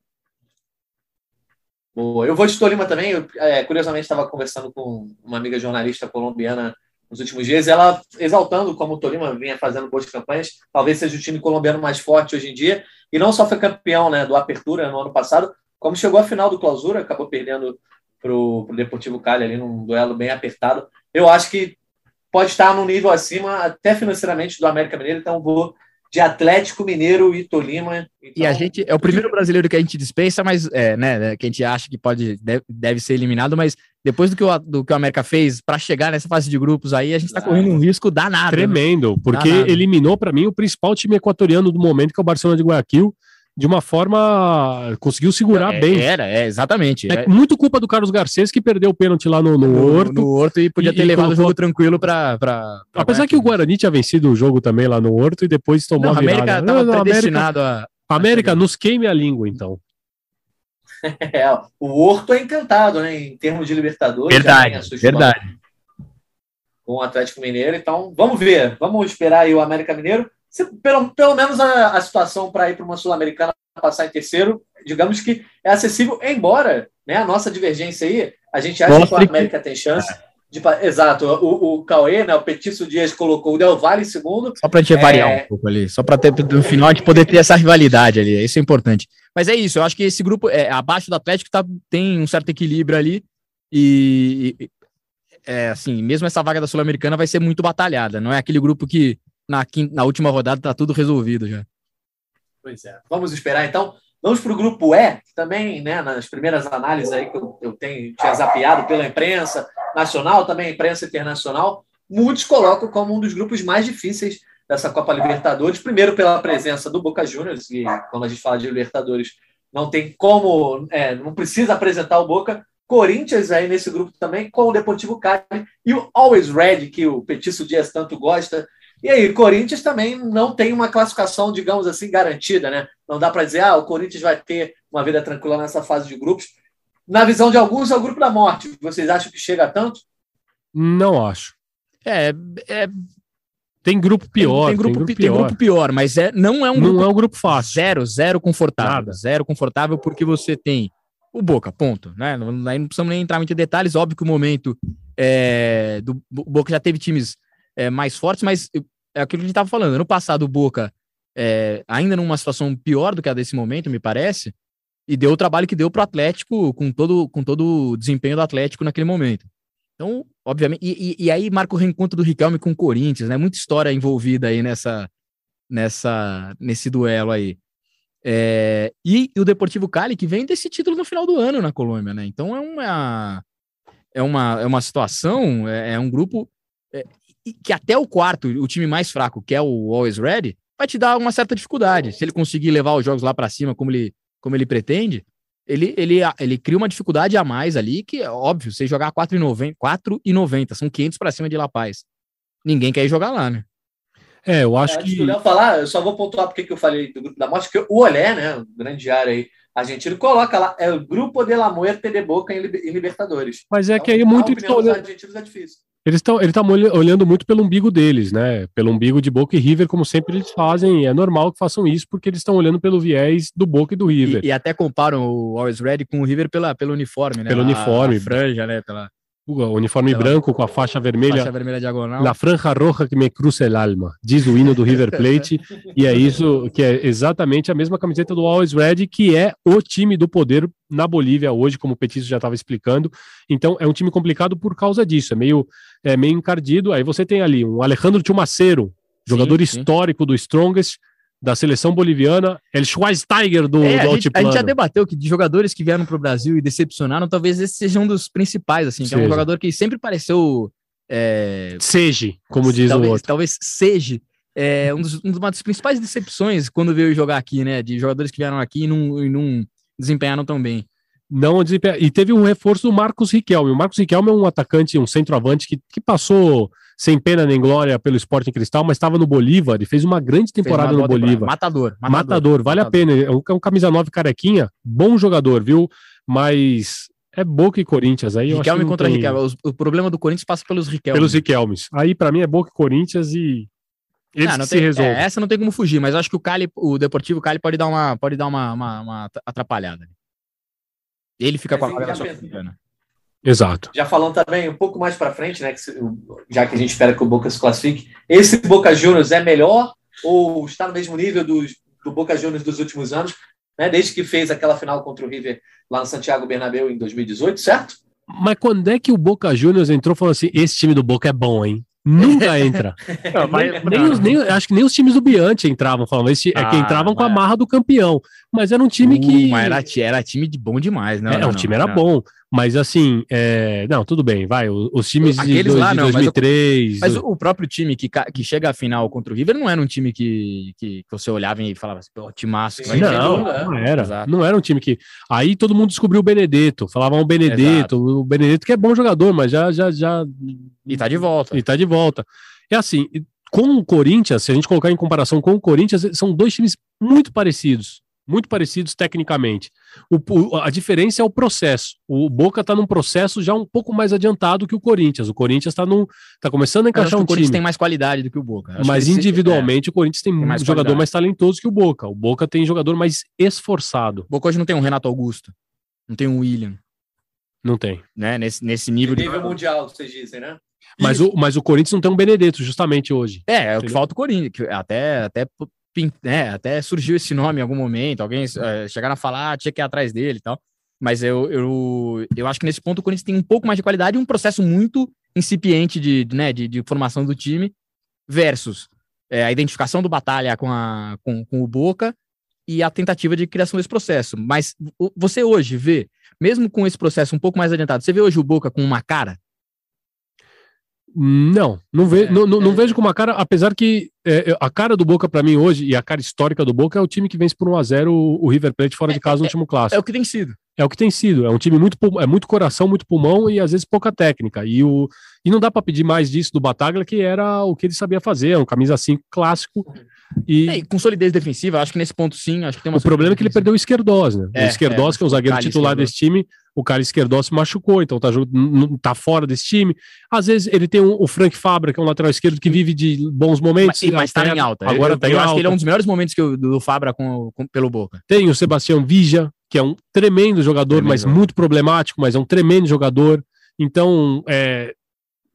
Boa. Eu vou de Tolima também. Eu, é, curiosamente, estava conversando com uma amiga jornalista colombiana nos últimos dias, ela exaltando como o Tolima vinha fazendo boas campanhas, talvez seja o time colombiano mais forte hoje em dia, e não só foi campeão né, do Apertura no ano passado, como chegou à final do Clausura, acabou perdendo para o Deportivo Cali ali num duelo bem apertado. Eu acho que pode estar num nível acima, até financeiramente, do América Mineiro, então vou de Atlético Mineiro e Tolima. Então... E a gente é o primeiro brasileiro que a gente dispensa, mas é, né, né, que a gente acha que pode deve, deve ser eliminado, mas depois do que o, do que o América fez para chegar nessa fase de grupos aí, a gente está ah, correndo um risco danado. Né? Tremendo, né? porque danado. eliminou para mim o principal time equatoriano do momento, que é o Barcelona de Guayaquil de uma forma conseguiu segurar é, bem. Era, é, exatamente. É, é, muito culpa do Carlos Garcês que perdeu o pênalti lá no, no, no Horto. No Horto e podia ter e, levado e colocou... o jogo tranquilo para. Apesar que o Guarani tinha vencido o jogo também lá no Horto e depois tomou não, a virada. América estava predestinado América, a. América, nos queime a língua, então. É, o Horto é encantado, né? Em termos de Libertadores. Verdade, verdade. Com o Atlético Mineiro, então vamos ver. Vamos esperar aí o América Mineiro pelo, pelo menos a, a situação para ir para uma Sul-Americana passar em terceiro, digamos que é acessível, embora né, a nossa divergência aí, a gente acha que o América tem chance. De, exato, o, o Cauê, né, o Petício Dias colocou o Del Valle em segundo. Só para a gente variar é... um pouco ali, só para ter no final a gente poder ter essa rivalidade ali, isso é importante. Mas é isso, eu acho que esse grupo, é, abaixo do Atlético, tá, tem um certo equilíbrio ali, e, e é, assim, mesmo essa vaga da Sul-Americana vai ser muito batalhada, não é aquele grupo que na, quinta, na última rodada tá tudo resolvido já. Pois é. Vamos esperar então. Vamos para o grupo E, que também, né, nas primeiras análises aí que eu, eu tenho, tinha zapeado pela imprensa nacional, também imprensa internacional, muitos colocam como um dos grupos mais difíceis dessa Copa Libertadores. Primeiro, pela presença do Boca Juniors, e quando a gente fala de Libertadores, não tem como, é, não precisa apresentar o Boca. Corinthians aí nesse grupo também, com o Deportivo Cali e o Always Red, que o Petício Dias tanto gosta, e aí, Corinthians também não tem uma classificação, digamos assim, garantida, né? Não dá para dizer, ah, o Corinthians vai ter uma vida tranquila nessa fase de grupos. Na visão de alguns, é o grupo da morte. Vocês acham que chega a tanto? Não acho. É, é... Tem grupo pior. Tem, tem, grupo, tem, grupo, pior. tem grupo pior, mas é, não é um grupo. Não é um grupo fácil. Zero, zero confortável. Nada. Zero confortável, porque você tem o Boca, ponto. Né? Não, não precisamos nem entrar muito em detalhes. Óbvio que o momento é, do o Boca já teve times é, mais fortes, mas é aquilo que a gente estava falando. No passado, o Boca, é, ainda numa situação pior do que a desse momento, me parece, e deu o trabalho que deu para o Atlético, com todo, com todo o desempenho do Atlético naquele momento. Então, obviamente, e, e, e aí marca o reencontro do Riquelme com o Corinthians, né? Muita história envolvida aí nessa, nessa, nesse duelo aí. É, e, e, o Deportivo Cali, que vem desse título no final do ano na Colômbia, né? Então é uma, é uma, é uma situação, é, é um grupo. É, que até o quarto, o time mais fraco, que é o Always Ready, vai te dar uma certa dificuldade. Se ele conseguir levar os jogos lá para cima como ele, como ele pretende, ele, ele, ele cria uma dificuldade a mais ali, que é óbvio, você jogar 4,90, 4,90 são 500 para cima de La Paz. Ninguém quer ir jogar lá, né? É, eu acho é, que. Eu falar, eu só vou pontuar porque que eu falei do grupo da morte, que o Olé, né, o grande área aí argentino, coloca lá, é o Grupo de la Muerte de Boca em, Libertadores. Mas é então, que aí muito... Opinião argentinos é difícil. Eles estão ele tá olhando muito pelo umbigo deles, né? Pelo umbigo de Boca e River, como sempre eles fazem. É normal que façam isso, porque eles estão olhando pelo viés do Boca e do River. E, e até comparam o Always Red com o River pela, pelo uniforme, né? Pelo a, uniforme. A franja, né? Pela... O uniforme branco com a faixa vermelha. Faixa vermelha diagonal. La franja roja que me cruza el alma, diz o hino do River Plate. e é isso que é exatamente a mesma camiseta do Always Red, que é o time do poder na Bolívia hoje, como o Petício já estava explicando. Então é um time complicado por causa disso, é meio, é meio encardido. Aí você tem ali um Alejandro Chumacero, jogador sim, histórico sim. do Strongest, da seleção boliviana, El Schweinsteiger do, é, do a gente, a gente já debateu que de jogadores que vieram para o Brasil e decepcionaram, talvez esse seja um dos principais, assim, que é um jogador que sempre pareceu... É... Seja, como diz talvez, o outro. Talvez seja é, um dos, uma das principais decepções quando veio jogar aqui, né, de jogadores que vieram aqui e não, e não desempenharam tão bem. Não desempenha... E teve um reforço do Marcos Riquelme. O Marcos Riquelme é um atacante, um centroavante que, que passou sem pena nem glória pelo Sporting Cristal, mas estava no Bolívar e fez uma grande temporada uma no Bolívar. Matador, matador, matador. vale matador. a pena. É um, é um camisa 9 carequinha, bom jogador, viu? Mas é Boca e Corinthians. Aí Riquelme contra tem... Riquelme. O, problema do Corinthians passa pelos Riquelmes. Pelos Riquelmes. Aí, para mim, é Boca e Corinthians e. Eles não, não se resolvem. É, essa não tem como fugir, mas acho que o Cali, o Deportivo Cali pode dar uma, pode dar uma, uma, uma atrapalhada. Ele fica mas com a vaga sul Exato. Já falando também um pouco mais para frente, né? Que, já que a gente espera que o Boca se classifique, esse Boca Juniors é melhor ou está no mesmo nível do, do Boca Juniors dos últimos anos, né? Desde que fez aquela final contra o River lá no Santiago Bernabéu em 2018, certo? Mas quando é que o Boca Juniors entrou falando assim: esse time do Boca é bom, hein? Nunca entra. Não, mas, nem, os, nem, acho que nem os times do Biante entravam falando. Esse, ah, é que ah, entravam com a marra do campeão. Mas era um time uh, que. Mas era, era time de bom demais, né? É, o time era bom. Mas assim, é... não, tudo bem, vai. Os, times de, dois, lá, não, de 2003. Mas, o, mas o, próprio time que, que chega à final contra o River não era um time que, que, que você olhava e falava assim, pô, timaço. Sim, não, não era. Exato. Não era um time que. Aí todo mundo descobriu o Benedetto, falavam o Benedetto, Exato. o Benedetto que é bom jogador, mas já, já, já. E tá de volta. E tá de volta. É assim, com o Corinthians, se a gente colocar em comparação com o Corinthians, são dois times muito parecidos muito parecidos tecnicamente. O, o, a diferença é o processo. O Boca está num processo já um pouco mais adiantado que o Corinthians. O Corinthians está tá começando a encaixar um time. O Corinthians tem mais qualidade do que o Boca. mas individualmente é, o Corinthians tem, tem mais jogador qualidade. mais talentoso que o Boca. O Boca tem jogador mais esforçado. O Boca hoje não tem um Renato Augusto, não tem um William. Não tem. Né? Nesse, nesse nível. Nível de... mundial, vocês dizem, né? Mas o, mas o Corinthians não tem um Benedetto, justamente hoje. É, é o que falta o Corinthians. Até, até é, até surgiu esse nome em algum momento, alguém é, chegaram a falar, ah, tinha que ir atrás dele e tal. Mas eu, eu, eu acho que nesse ponto o Corinthians tem um pouco mais de qualidade e um processo muito incipiente de, né, de, de formação do time versus é, a identificação do Batalha com, a, com, com o Boca e a tentativa de criação desse processo. Mas você hoje vê, mesmo com esse processo um pouco mais adiantado, você vê hoje o Boca com uma cara? Não, não, ve, é, não, não, não, é. vejo com uma cara, apesar que é, a cara do Boca para mim hoje e a cara histórica do Boca é o time que vence por 1 a 0 o, o River Plate fora de casa no é, último clássico. É o que tem sido. É o que tem sido. É um time muito é muito coração, muito pulmão e às vezes pouca técnica. E, o, e não dá para pedir mais disso do Bataglia, que era o que ele sabia fazer, um camisa 5 clássico e, é, e, com solidez defensiva, acho que nesse ponto sim, acho que tem O problema é que ele perdeu o Esquerdós, né? É, o Esquerdós, é, que é o zagueiro titular desse time, o cara Esquerdós se machucou, então tá, tá fora desse time. Às vezes ele tem um, o Frank Fabra, que é um lateral esquerdo que vive de bons momentos. Mas, mas tá em alta. Agora eu, tá eu, em eu alta. acho que ele é um dos melhores momentos que eu, do Fabra com, com, pelo Boca. Tem o Sebastião Vija, que é um tremendo jogador, tremendo. mas muito problemático, mas é um tremendo jogador. Então, é,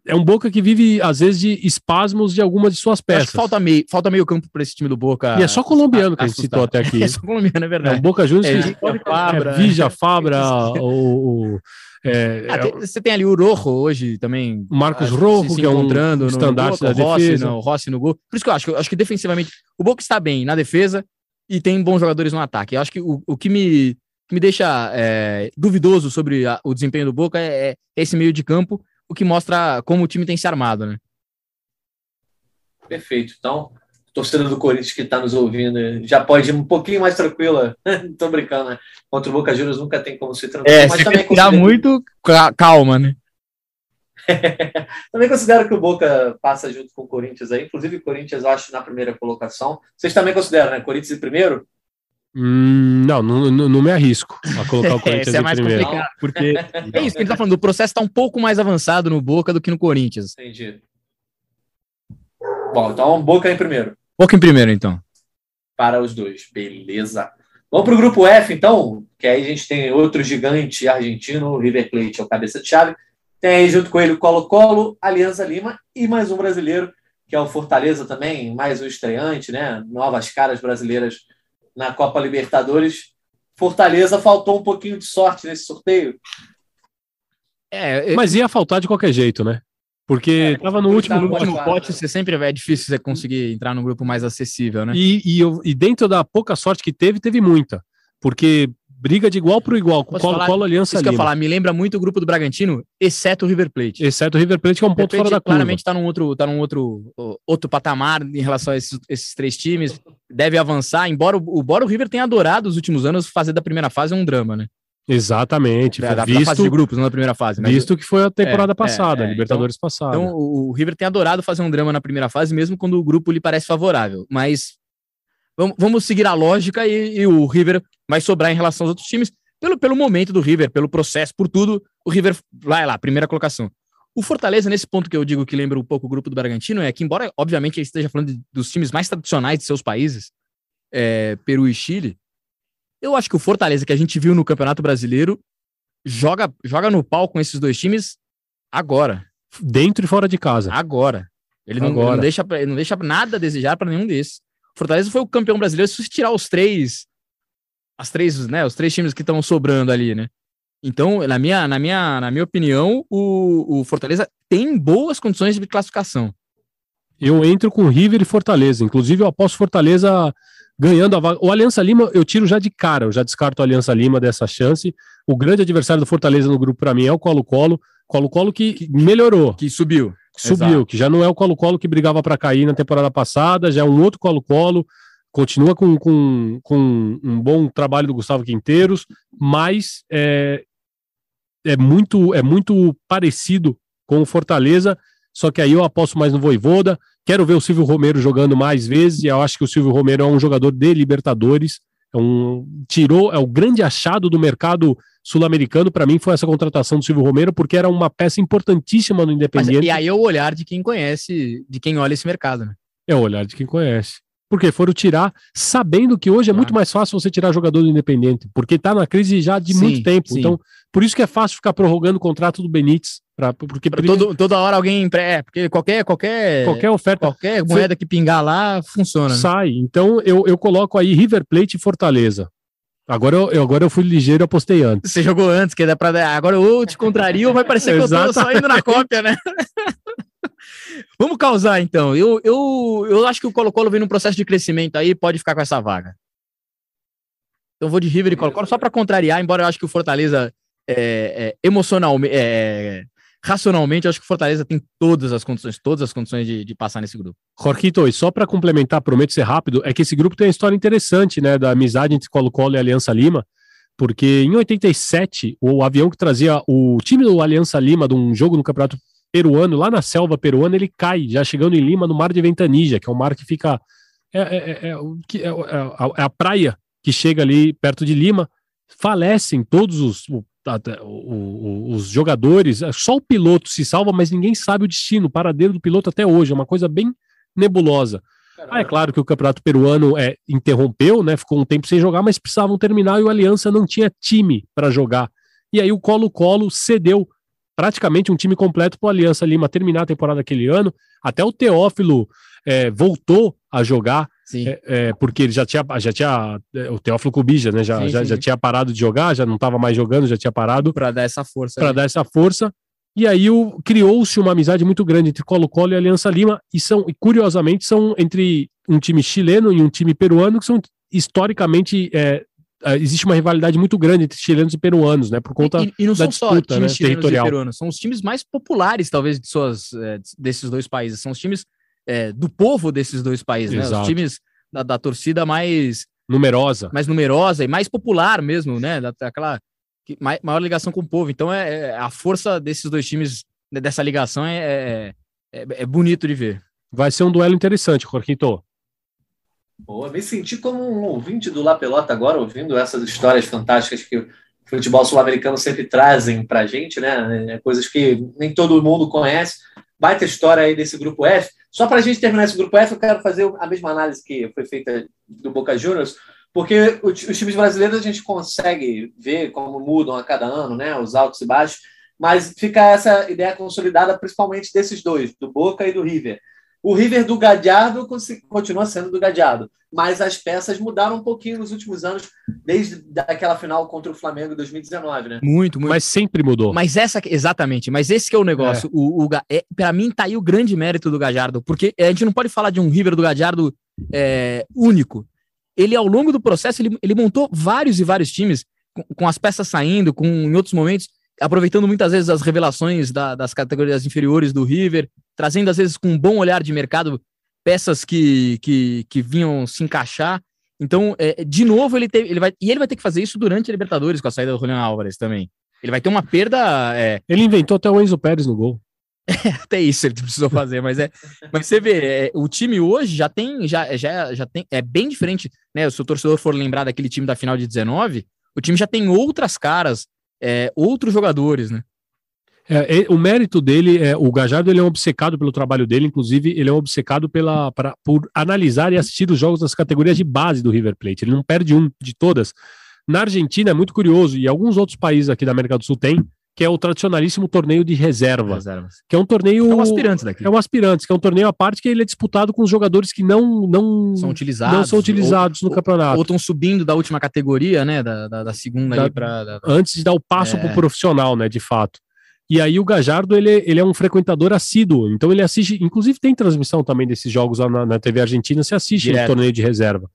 é um Boca que vive, às vezes, de espasmos de algumas de suas peças. falta meio, falta meio campo para esse time do Boca. E é só colombiano que a gente citou até aqui. É só colombiano, é verdade. É, o Boca Juniors. É, Vija Fabra. É, Vija Fabra, o, é, ah, tem, você tem ali o Rojo hoje também. Marcos Rojo, que é um estandarte da Rossi, defesa. o Rossi no gol. Por isso que eu acho que, eu acho que defensivamente o Boca está bem na defesa e tem bons jogadores no ataque. Eu acho que o, o que me, que me deixa é, duvidoso sobre a, o desempenho do Boca é, é esse meio de campo o que mostra como o time tem se armado, né? Perfeito. Então, torcida do Corinthians que está nos ouvindo já pode ir um pouquinho mais tranquila. Tô brincando, né? Contra o Boca Juniors nunca tem como ser tranquilo. É, mas também considero... muito calma, né? também considero que o Boca passa junto com o Corinthians aí. Inclusive, o Corinthians, acho, na primeira colocação. Vocês também consideram, né? Corinthians em primeiro? Hum, não, não, não, me arrisco a colocar o Corinthians é mais primeiro. complicado, porque é isso que ele tá falando, o processo tá um pouco mais avançado no Boca do que no Corinthians. Entendi. Bom, então Boca em primeiro. Boca em primeiro, então. Para os dois, beleza. Vamos para o grupo F, então, que aí a gente tem outro gigante argentino, o River Plate, é o cabeça de chave. Tem aí junto com ele o Colo-Colo, Aliança Lima e mais um brasileiro, que é o Fortaleza também, mais um estreante, né? Novas caras brasileiras na Copa Libertadores. Fortaleza faltou um pouquinho de sorte nesse sorteio. É, mas ia faltar de qualquer jeito, né? Porque é, tava no último, no último pote, você sempre é difícil você conseguir entrar num grupo mais acessível, né? E, e, eu, e dentro da pouca sorte que teve, teve muita. Porque briga de igual para igual, com Colo, Colo Aliança Isso que eu falar, me lembra muito o grupo do Bragantino, exceto o River Plate. Exceto o River Plate, que é um ponto fora da curva. Claramente está num outro, tá num outro, outro patamar em relação a esses, esses três times. Deve avançar, embora, embora o River tenha adorado os últimos anos fazer da primeira fase um drama, né? Exatamente. Da, da, visto, da fase de grupos, não da primeira fase. Mas... Visto que foi a temporada é, passada, é, é, Libertadores então, passada. Então, o, o River tem adorado fazer um drama na primeira fase, mesmo quando o grupo lhe parece favorável. Mas vamos, vamos seguir a lógica e, e, o River vai sobrar em relação aos outros times pelo, pelo momento do River, pelo processo, por tudo, o River vai lá, primeira colocação. O Fortaleza, nesse ponto que eu digo que lembra um pouco o grupo do Bragantino, é que, embora, obviamente, ele esteja falando de, dos times mais tradicionais de seus países, é, Peru e Chile, eu acho que o Fortaleza que a gente viu no Campeonato Brasileiro joga, joga no pau com esses dois times agora. Dentro e fora de casa. Agora. Ele não, agora. Ele não deixa, ele não deixa nada a desejar para nenhum desses. Fortaleza foi o campeão brasileiro se tirar os três as três, né, os três times que estão sobrando ali, né? Então, na minha, na minha, na minha opinião, o, o Fortaleza tem boas condições de classificação. Eu entro com River e Fortaleza. Inclusive, eu aposto Fortaleza ganhando a vaga. O Aliança Lima, eu tiro já de cara, eu já descarto o Aliança Lima dessa chance. O grande adversário do Fortaleza no grupo, para mim, é o Colo-Colo. Colo-Colo que, que, melhorou. Que subiu. subiu, Exato. que já não é o Colo-Colo que brigava para cair na temporada passada, já é um outro Colo-Colo continua com, com, com um bom trabalho do Gustavo Quinteiros, mas é, é, muito, é muito parecido com o Fortaleza, só que aí eu aposto mais no Voivoda. Quero ver o Silvio Romero jogando mais vezes, e eu acho que o Silvio Romero é um jogador de Libertadores. É um, tirou, é o grande achado do mercado sul-americano, para mim, foi essa contratação do Silvio Romero, porque era uma peça importantíssima no Independente. Mas, e aí é o olhar de quem conhece, de quem olha esse mercado, né? É o olhar de quem conhece. Porque foram tirar, sabendo que hoje é muito mais fácil você tirar jogador do Independente, porque está na crise já de sim, muito tempo. Sim. Então, por isso que é fácil ficar prorrogando o contrato do Benítez. Pra, porque pra todo, toda hora alguém. É, porque qualquer, qualquer, qualquer oferta. Qualquer moeda que pingar lá funciona. Né? Sai. Então, eu, eu coloco aí River Plate e Fortaleza. Agora eu, agora eu fui ligeiro e apostei antes. Você jogou antes, que dá pra. Agora ou te contraria ou vai parecer que eu tô só indo na cópia, né? Vamos causar, então. Eu, eu, eu acho que o Colo-Colo vem num processo de crescimento aí, pode ficar com essa vaga. Então vou de River e Colo-Colo só para contrariar, embora eu acho que o Fortaleza é, é, emocionalmente, é, racionalmente, eu acho que o Fortaleza tem todas as condições, todas as condições de, de passar nesse grupo. Jorquito, e só para complementar, prometo ser rápido, é que esse grupo tem uma história interessante, né, da amizade entre Colo-Colo e Aliança Lima, porque em 87, o avião que trazia o time do Aliança Lima de um jogo no Campeonato peruano, lá na selva peruana, ele cai, já chegando em Lima, no mar de Ventanilla, que é um mar que fica. É, é, é, é, é a praia que chega ali perto de Lima. Falecem todos os, os jogadores, só o piloto se salva, mas ninguém sabe o destino, o paradeiro do piloto até hoje, é uma coisa bem nebulosa. Ah, é claro que o campeonato peruano é, interrompeu, né? Ficou um tempo sem jogar, mas precisavam terminar e o Aliança não tinha time para jogar. E aí o Colo-Colo cedeu praticamente um time completo para o Aliança Lima terminar a temporada aquele ano. Até o Teófilo é, voltou a jogar, é, é, porque ele já tinha, já tinha é, o Teófilo Cubija, né? Já, sim, já, sim. já tinha parado de jogar, já não estava mais jogando, já tinha parado. Para dar essa força. Para dar essa força. E aí criou-se uma amizade muito grande entre Colo-Colo e Aliança Lima, e são, e curiosamente, são entre um time chileno e um time peruano, que são historicamente é, existe uma rivalidade muito grande entre chilenos e peruanos, né? Por conta e, e não da são disputa, só times né, chilenos territorial. e peruanos, são os times mais populares, talvez, de suas, é, desses dois países. São os times é, do povo desses dois países, Exato. né? Os times da, da, torcida mais numerosa, mais numerosa e mais popular mesmo, né? Daquela maior ligação com o povo. Então, é, é, a força desses dois times né, dessa ligação é, é, é, é bonito de ver. Vai ser um duelo interessante, Jorquito. Pô, me senti como um ouvinte do La Pelota agora, ouvindo essas histórias fantásticas que o futebol sul-americano sempre trazem para a gente, né? É coisas que nem todo mundo conhece. Baita história aí desse grupo F. Só para a gente terminar esse grupo F, eu quero fazer a mesma análise que foi feita do Boca Juniors, porque os times brasileiros a gente consegue ver como mudam a cada ano, né? Os altos e baixos, mas fica essa ideia consolidada principalmente desses dois, do Boca e do River. O River do Gadiardo continua sendo do Gadiardo, mas as peças mudaram um pouquinho nos últimos anos, desde aquela final contra o Flamengo em 2019, né? Muito, muito. Mas sempre mudou. Mas essa, exatamente, mas esse que é o negócio. É. O, o, é, para mim, tá aí o grande mérito do Gadiardo, porque a gente não pode falar de um River do Gadiardo é, único. Ele, ao longo do processo, ele, ele montou vários e vários times, com, com as peças saindo, com em outros momentos aproveitando muitas vezes as revelações da, das categorias inferiores do River, trazendo às vezes com um bom olhar de mercado peças que, que, que vinham se encaixar. Então, é, de novo, ele, teve, ele vai. E ele vai ter que fazer isso durante a Libertadores com a saída do Julian Álvares também. Ele vai ter uma perda. É... Ele inventou até o Enzo Pérez no gol. É, até isso ele precisou fazer, mas é. Mas você vê, é, o time hoje já tem, já, já, já tem, é bem diferente, né? Se o torcedor for lembrar daquele time da final de 19, o time já tem outras caras, é, outros jogadores, né? É, o mérito dele é o Gajardo ele é obcecado pelo trabalho dele, inclusive ele é obcecado pela, pra, por analisar e assistir os jogos das categorias de base do River Plate. Ele não perde um de todas. Na Argentina é muito curioso e alguns outros países aqui da América do Sul tem, que é o tradicionalíssimo torneio de reserva, Reservas. que é um torneio é um aspirantes daqui. É um aspirantes, que é um torneio à parte que ele é disputado com os jogadores que não não são utilizados, não são utilizados ou, no campeonato. Ou estão subindo da última categoria, né, da, da, da segunda da, para antes de dar o passo é. para o profissional, né, de fato. E aí o Gajardo, ele, ele é um frequentador assíduo, então ele assiste, inclusive tem transmissão também desses jogos lá na, na TV Argentina, se assiste no torneio de reserva.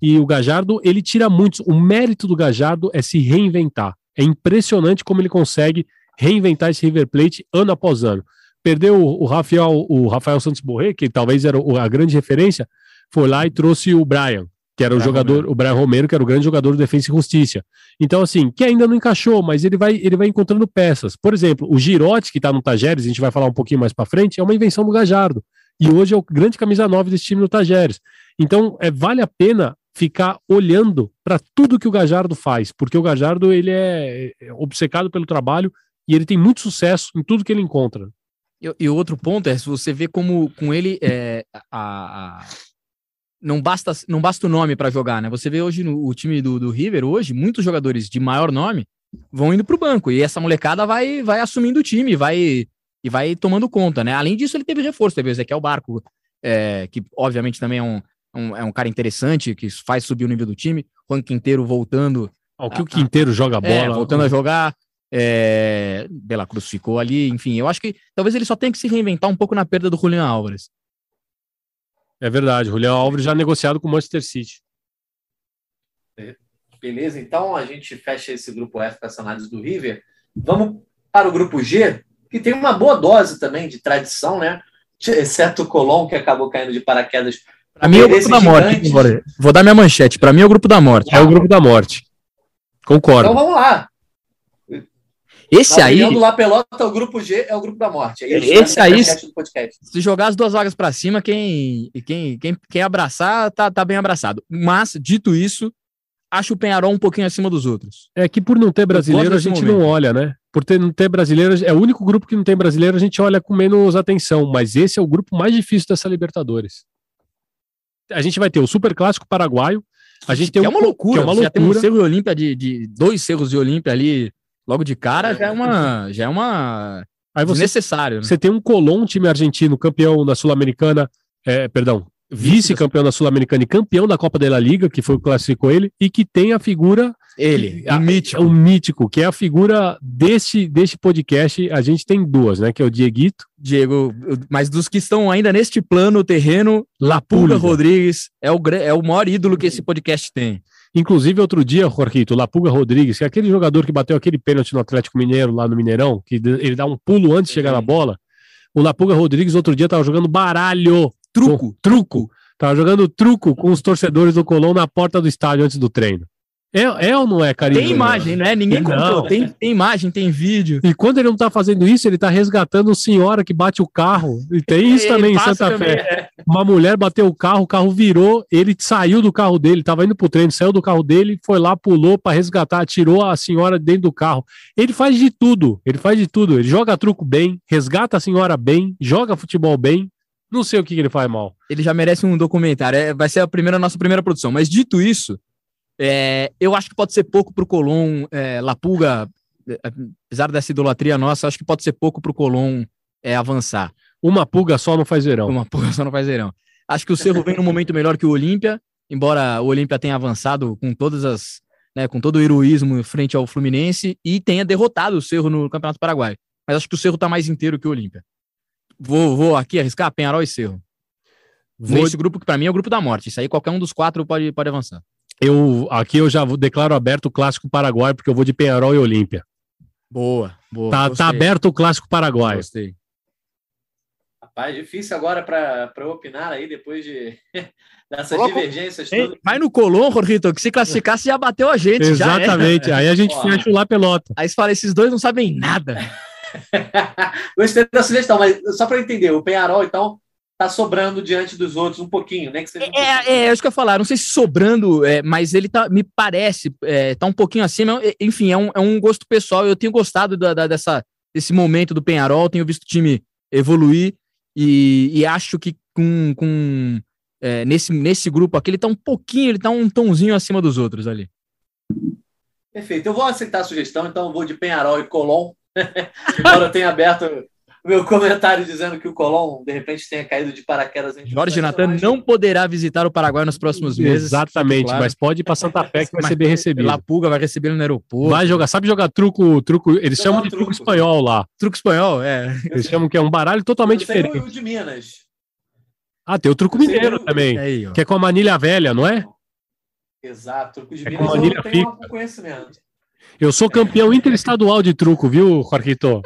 E o Gajardo, ele tira muitos, o mérito do Gajardo é se reinventar. É impressionante como ele consegue reinventar esse River Plate ano após ano. Perdeu o, Rafael, o Rafael Santos Borré, que talvez era a grande referência, foi lá e trouxe o Brian, que era o jogador, Romero. o Brian Romero, que era o grande jogador do Defensa e Justiça. Então, assim, que ainda não encaixou, mas ele vai, ele vai encontrando peças. Por exemplo, o Girotti, que está no Tajeres, a gente vai falar um pouquinho mais para frente, é uma invenção do Gajardo. E hoje é o grande camisa 9 desse time no Tajeres. Então, é, vale a pena ficar olhando para tudo que o Gajardo faz, porque o Gajardo ele é, é obcecado pelo trabalho e ele tem muito sucesso em tudo que ele encontra. E, e outro ponto é, se você vê como com ele é, a, a não basta, não basta o nome para jogar, né? Você vê hoje no o time do, do River, hoje, muitos jogadores de maior nome vão indo para o banco. E essa molecada vai, vai assumindo o time, vai e vai tomando conta, né? Além disso, ele teve reforço, teve o Ezequiel Barco, é, que obviamente também é um, um, é um cara interessante, que faz subir o nível do time. Juan Quinteiro voltando. Ao que o Quinteiro joga bola. É, voltando a jogar. É, Bela Cruz ficou ali, enfim. Eu acho que talvez ele só tenha que se reinventar um pouco na perda do Julian Álvares. É verdade, Julião Alves já negociado com o Manchester City. Beleza, então a gente fecha esse grupo F com essa análise do River. Vamos para o grupo G, que tem uma boa dose também de tradição, né? Exceto o Colón, que acabou caindo de paraquedas. Para mim é o grupo da morte. Vou dar minha manchete. Para mim é o grupo da morte. É o grupo da morte. Concordo. Então vamos lá. Esse aí. do La Pelota, o grupo G é o grupo da morte. É isso, esse aí. Se jogar as duas vagas para cima, quem, quem, quem, quem abraçar, tá, tá bem abraçado. Mas, dito isso, acho o Penharol um pouquinho acima dos outros. É que por não ter brasileiro, a gente momento. não olha, né? Por ter, não ter brasileiro, é o único grupo que não tem brasileiro, a gente olha com menos atenção. Mas esse é o grupo mais difícil dessa Libertadores. A gente vai ter o Super Clássico Paraguaio. A gente tem que é uma loucura. Que é uma loucura. Já tem um Cerro de Olímpia de, de dois Cerros de Olímpia ali logo de cara já é uma. Já é uma Aí você, necessário. Né? Você tem um Colón, time argentino, campeão da Sul-Americana, é, perdão, vice-campeão da Sul-Americana e campeão da Copa da Liga, que foi o que classificou ele, e que tem a figura. Ele, a, o mítico. O mítico, que é a figura deste, deste podcast. A gente tem duas, né? Que é o Dieguito. Diego, mas dos que estão ainda neste plano terreno, Lapulga Rodrigues é o, é o maior ídolo que esse podcast tem. Inclusive, outro dia, Jorquito, Lapuga Rodrigues, que é aquele jogador que bateu aquele pênalti no Atlético Mineiro, lá no Mineirão, que ele dá um pulo antes de chegar na bola. O Lapuga Rodrigues, outro dia, tava jogando baralho. Truco. truco. Tava jogando truco com os torcedores do Colón na porta do estádio antes do treino. É, é ou não é carinho? Tem imagem, né? Ninguém Não. comprou. Tem, tem imagem, tem vídeo. E quando ele não tá fazendo isso, ele tá resgatando senhora que bate o carro. E tem isso Ele também em Santa também, Fé. Uma mulher bateu o carro, o carro virou, ele saiu do carro dele, tava indo pro treino, saiu do carro dele, foi lá, pulou pra resgatar, tirou a senhora dentro do carro. Ele faz de tudo, ele faz de tudo. Ele joga truco bem, resgata a senhora bem, joga futebol bem. Não sei o que, que ele faz mal. ele já merece um documentário. É, vai ser a primeira nossa primeira produção. Mas dito isso, é, eu acho que pode ser pouco pro Colom. É, Lapulga, é, apesar dessa idolatria nossa, acho que pode ser pouco pro Colom é, avançar. Uma pulga só não faz verão. Uma porra só não faz verão. Acho que o Cerro vem num momento melhor que o Olímpia, embora o Olímpia tenha avançado com todas as. Né, com todo o heroísmo frente ao Fluminense e tenha derrotado o Cerro no Campeonato Paraguai. Mas acho que o Cerro tá mais inteiro que o Olímpia. Vou, vou aqui arriscar Penharol e Cerro. Vou- Nesse grupo que pra mim é o grupo da morte. Isso aí qualquer um dos quatro pode, pode avançar. eu, aqui eu já vou- declaro aberto o clássico paraguai, porque eu vou de Penharol e Olímpia. Boa, boa. Tá, tá aberto o clássico paraguai. Gostei. Rapaz, difícil agora para eu opinar aí, depois de dessas Coloca- divergências Ei, todas. vai no Colom, Jorrito, que se classificasse já bateu a gente. já era. Exatamente. Aí a gente fecha o lá pelota. Aí você fala, esses dois não sabem nada. Gostei da sugestão, mas só para entender, o Penharol, então, tá sobrando diante dos outros um pouquinho, né? Que seja um pouquinho. É, é, é isso que eu ia falar. Não sei se sobrando, é, mas ele tá, me parece, é, tá um pouquinho acima. É, Enfim, é um, é um gosto pessoal. Eu tenho gostado da, da- dessa, desse momento do Penharol, tenho visto o time evoluir e, e acho que com, com é, nesse, nesse grupo aqui, ele tá um pouquinho, ele tá um tonzinho acima dos outros ali. Perfeito. Eu vou aceitar a sugestão, então eu vou de Penharol e Colom. Embora eu tenha aberto o meu comentário dizendo que o Colom, de repente, tenha caído de paraquedas. Jorge Natan eu não poderá visitar o Paraguai nos próximos meses. Exatamente, claro. mas pode ir pra Santa Fé que vai Mas ser bem recebido. Lapuga vai receber ele no aeroporto. Vai jogar, sabe jogar truco, truco, eles chamam um de truco truco. espanhol lá. Truque espanhol, é. Eles chamam que é um baralho Eu totalmente sei diferente. o de Minas. Ah, tem o truco Eu mineiro também, Aí, que é com a manilha velha, não é? Exato, truco de É Minas com eu manilha não tenho algum conhecimento. Eu sou campeão interestadual de truco, viu, Jorquito?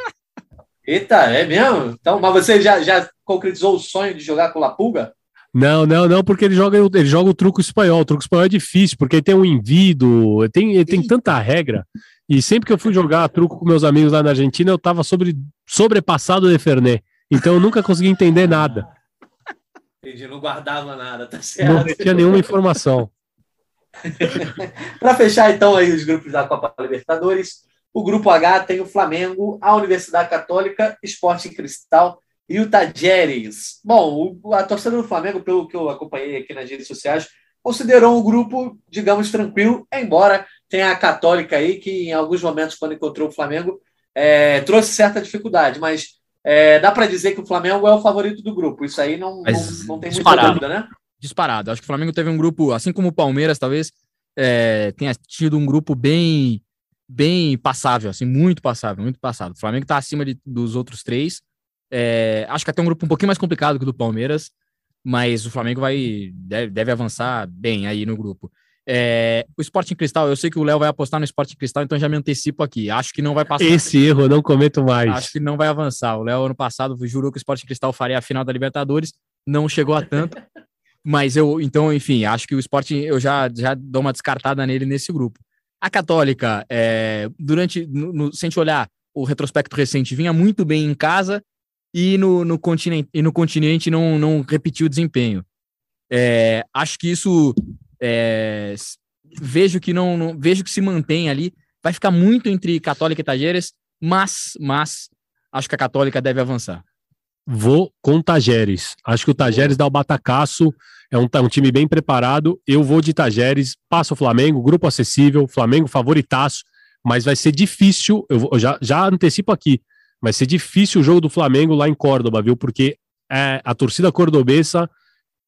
Eita, é mesmo? Então, mas você já, já concretizou o sonho de jogar com o Lapulga? Não, não, não, porque ele joga, ele joga o truco espanhol. O truco espanhol é difícil, porque ele tem um envido, tem, ele tem tanta regra. E sempre que eu fui jogar truco com meus amigos lá na Argentina, eu tava sobre, sobrepassado de Fernet. Então eu nunca consegui entender nada. Entendi, não guardava nada, tá Não certo. tinha nenhuma informação. Para fechar, então, aí os grupos da Copa Libertadores, o grupo H tem o Flamengo, a Universidade Católica, Esporte Cristal e o Tajeres. Bom, o- a torcida do Flamengo, pelo que eu acompanhei aqui nas redes sociais, considerou um grupo, digamos, tranquilo, embora tenha a Católica aí, que em alguns momentos, quando encontrou o Flamengo, é, trouxe certa dificuldade, mas é, dá para dizer que o Flamengo é o favorito do grupo. Isso aí não, não, não tem muita dúvida, né? Disparado. Acho que o Flamengo teve um grupo, assim como o Palmeiras, talvez, é, tenha tido um grupo bem bem passável, assim, muito passável, muito passável. O Flamengo tá acima de- dos outros três. É, acho que até um grupo um pouquinho mais complicado que o do Palmeiras, mas o Flamengo vai deve, deve avançar bem aí no grupo. É, o Sporting Cristal, eu sei que o Léo vai apostar no Sporting Cristal, então já me antecipo aqui. Acho que não vai passar. Esse erro eu não cometo mais. Acho que não vai avançar. O Léo, ano passado, jurou que o Sport Cristal faria a final da Libertadores, não chegou a tanto. mas eu, então, enfim, acho que o Sport, eu já, já dou uma descartada nele nesse grupo. A Católica, é, durante, no, no- se a gente olhar o retrospecto recente, vinha muito bem em casa e no, no continente, e no continente não, não repetiu o desempenho. É, acho que isso é, vejo que não, não- vejo que se mantém ali. Vai ficar muito entre Católica e Tajeres, mas, mas acho que a Católica deve avançar. Vou com o Tajeres. Acho que o Tajeres dá o batacaço. É um, tá um time bem preparado. Eu vou de Tajeres. Passa o Flamengo, grupo acessível. Flamengo favoritaço. Mas vai ser difícil. Eu, vou- eu já, já antecipo aqui. Vai ser difícil o jogo do Flamengo lá em Córdoba, viu? Porque é, a torcida cordobesa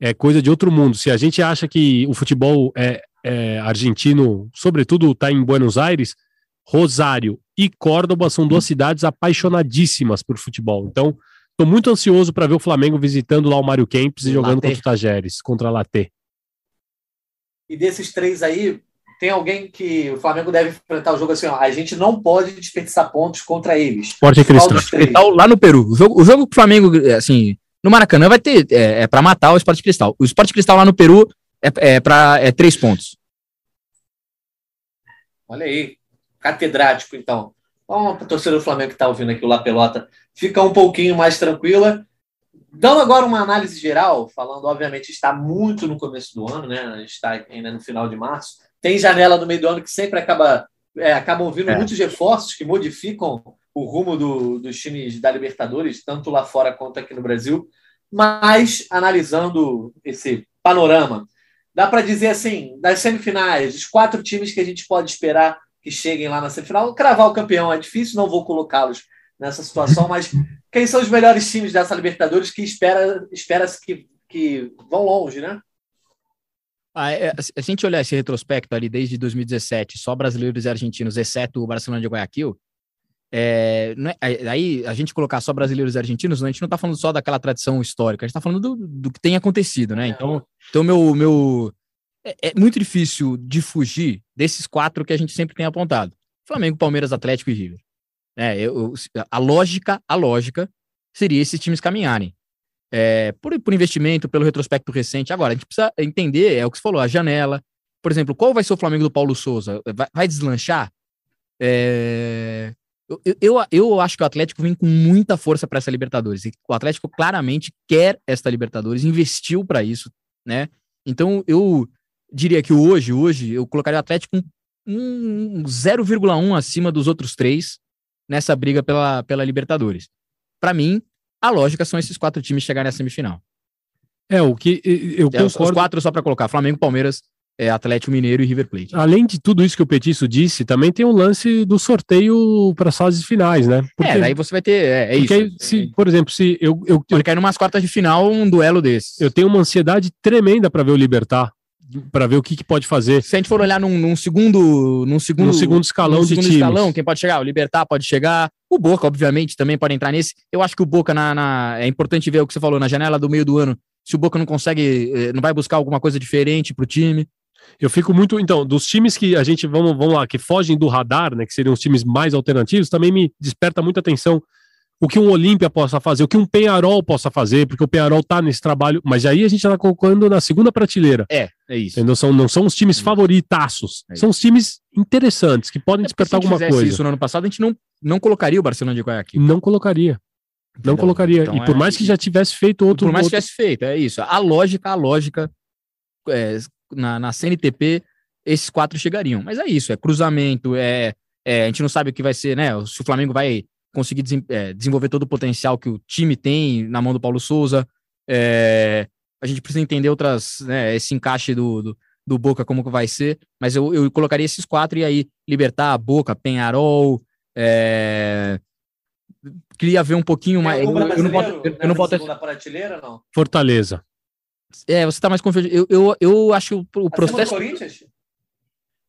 é coisa de outro mundo. Se a gente acha que o futebol é, é argentino, sobretudo, está em Buenos Aires, Rosário e Córdoba são duas cidades apaixonadíssimas por futebol. Então, Tô muito ansioso para ver o Flamengo visitando lá o Mário Kempis e jogando Laté. contra o Tajeres, contra a Laté. E desses três aí, tem alguém que o Flamengo deve enfrentar o jogo assim, ó, a gente não pode desperdiçar pontos contra eles. Forte Qual Cristal. lá no Peru. O jogo, o jogo que o Flamengo, assim, no Maracanã vai ter, é, é para matar o Sport Cristal. O Sport Cristal lá no Peru é, é para é três pontos. Olha aí, catedrático, então. Então, a torcida do Flamengo que está ouvindo aqui o La Pelota fica um pouquinho mais tranquila. Dando agora uma análise geral, falando, obviamente, está muito no começo do ano, né? A gente está ainda no final de março. Tem janela no meio do ano que sempre acaba é, acabam vindo é. muitos reforços que modificam o rumo do, dos times da Libertadores, tanto lá fora quanto aqui no Brasil. Mas, analisando esse panorama, dá para dizer assim: das semifinais, os quatro times que a gente pode esperar que cheguem lá na semifinal, cravar o campeão é difícil, não vou colocá-los nessa situação, mas quem são os melhores times dessa Libertadores que espera, espera-se que, que vão longe, né? Ah, é, se a gente olhar esse retrospecto ali desde 2017, só brasileiros e argentinos, exceto o Barcelona de Guayaquil, é, é, aí a gente colocar só brasileiros e argentinos, a gente não está falando só daquela tradição histórica, a gente está falando do, do, que tem acontecido, né? Então, então meu, meu é, é, muito difícil de fugir desses quatro que a gente sempre tem apontado: Flamengo, Palmeiras, Atlético e River. É, eu, a lógica, a lógica seria esses times caminharem é, por, por investimento, pelo retrospecto recente. Agora, a gente precisa entender, é o que você falou, a janela. Por exemplo, qual vai ser o Flamengo do Paulo Souza? Vai, vai deslanchar? É, eu, eu, eu acho que o Atlético vem com muita força para essa Libertadores. O Atlético claramente quer esta Libertadores, investiu para isso, né? Então eu diria que hoje, hoje, eu colocaria o Atlético um, um 0,1 acima dos outros três nessa briga pela, pela Libertadores. Para mim, a lógica são esses quatro times chegarem na semifinal. É, o que eu é, concordo. Os quatro só para colocar: Flamengo, Palmeiras, é, Atlético Mineiro e River Plate. Além de tudo isso que o Petiço disse, também tem o lance do sorteio para as fases finais, né? Porque, é, daí você vai ter. É, é isso. Aí, se, por exemplo, se eu. eu Porque aí, numas quartas de final, um duelo desse. Eu tenho uma ansiedade tremenda para ver o Libertar para ver o que, que, pode fazer. Se a gente for olhar num, num segundo, num segundo, num segundo escalão num segundo de escalão, quem pode chegar? O Libertar pode chegar, o Boca, obviamente, também pode entrar nesse. Eu acho que o Boca na, na, é importante ver o que você falou na janela do meio do ano. Se o Boca não consegue, eh, não vai buscar alguma coisa diferente para o time. Eu fico muito, então, dos times que a gente vamos, vamos lá, que fogem do radar, né, que seriam os times mais alternativos, também me desperta muita atenção o que um Olímpia possa fazer, o que um Penharol possa fazer, porque o Penharol tá nesse trabalho, mas aí a gente tá colocando na segunda prateleira. É, é isso. Entendeu? São, não são os times é favoritaços, é são os times interessantes, que podem é despertar alguma coisa. isso no ano passado, a gente não, não colocaria o Barcelona de Guayaquil. Não colocaria. Entendeu? Não colocaria. Então, e por é mais que já tivesse feito outro. Por mais outro... que tivesse feito, é isso. A lógica, a lógica, é, na, na CNTP, esses quatro chegariam. Mas é isso, é cruzamento, é, é, a gente não sabe o que vai ser, né? Se o Flamengo vai conseguir des é, desenvolver todo o potencial que o time tem na mão do Paulo Souza. É, a gente precisa entender outras, né, esse encaixe do, do, do, Boca, como que vai ser, mas eu, eu colocaria esses quatro e aí Libertar, Boca, Penharol. É, queria ver um pouquinho mais. Eu, eu, não boto, eu, eu não boto essa... prateleira, não? Fortaleza. É, você tá mais confiante. Eu, eu, eu acho o, o processo. Corinthians?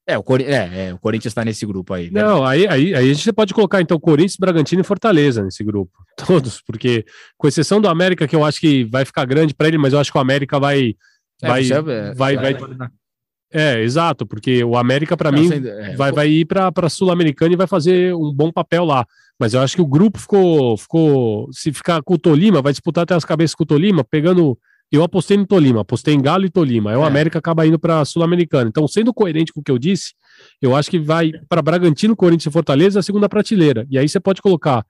É, o, Cor... é, é, o Corinthians está nesse grupo aí. Né? Não, aí, aí, aí a gente pode colocar então Corinthians, Bragantino e Fortaleza nesse grupo. Todos, porque, com exceção do América, que eu acho que vai ficar grande para ele, mas eu acho que o América vai. É, vai, é, vai, vai, vai, é, exato, porque o América, para mim, é, vai, vai ir para a Sul-Americana e vai fazer um bom papel lá. Mas eu acho que o grupo ficou. ficou se ficar com o Tolima, vai disputar até as cabeças com o Tolima, pegando eu apostei no Tolima, apostei em Galo e Tolima. Aí é. o América acaba indo para a Sul-Americana. Então, sendo coerente com o que eu disse, eu acho que vai para Bragantino, Corinthians e Fortaleza a segunda prateleira. E aí você pode colocar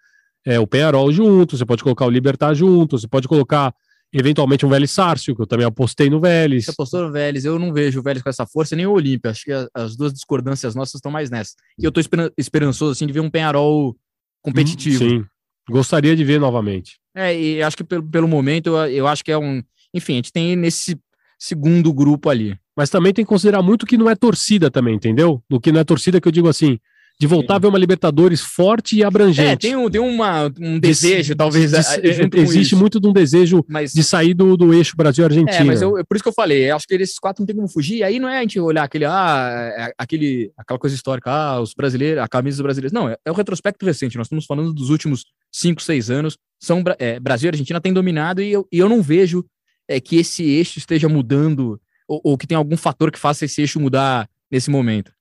é, o Penharol junto, você pode colocar o Libertar junto, você pode colocar eventualmente um Vélez Sárcio, que eu também apostei no Vélez. Você apostou no Vélez, eu não vejo o Vélez com essa força, nem o Olímpia. Acho que as duas discordâncias nossas estão mais nessa. E eu estou esperançoso assim, de ver um Penharol competitivo. Hum, sim, gostaria de ver novamente. É, e acho que pelo, pelo momento, eu, eu acho que é um enfim, a gente tem nesse segundo grupo ali. Mas também tem que considerar muito que não é torcida também, entendeu? Do que não é torcida que eu digo assim, de voltar a ver uma Libertadores forte e abrangente. É, tem, um, tem uma, um desejo, de, talvez. De, de, existe muito de um desejo mas, de sair do, do eixo Brasil-Argentina. É, mas eu, por isso que eu falei, acho que esses quatro não tem como fugir. Aí não é a gente olhar aquele, ah, é, aquele, aquela coisa histórica, ah, os brasileiros, a camisa dos brasileiros. Não, é, é, o retrospecto recente. Nós estamos falando dos últimos cinco, seis anos. São, é, Brasil e Argentina têm dominado e eu, e eu não vejo é, que esse eixo esteja mudando ou, ou que tem algum fator que faça esse eixo mudar nesse momento.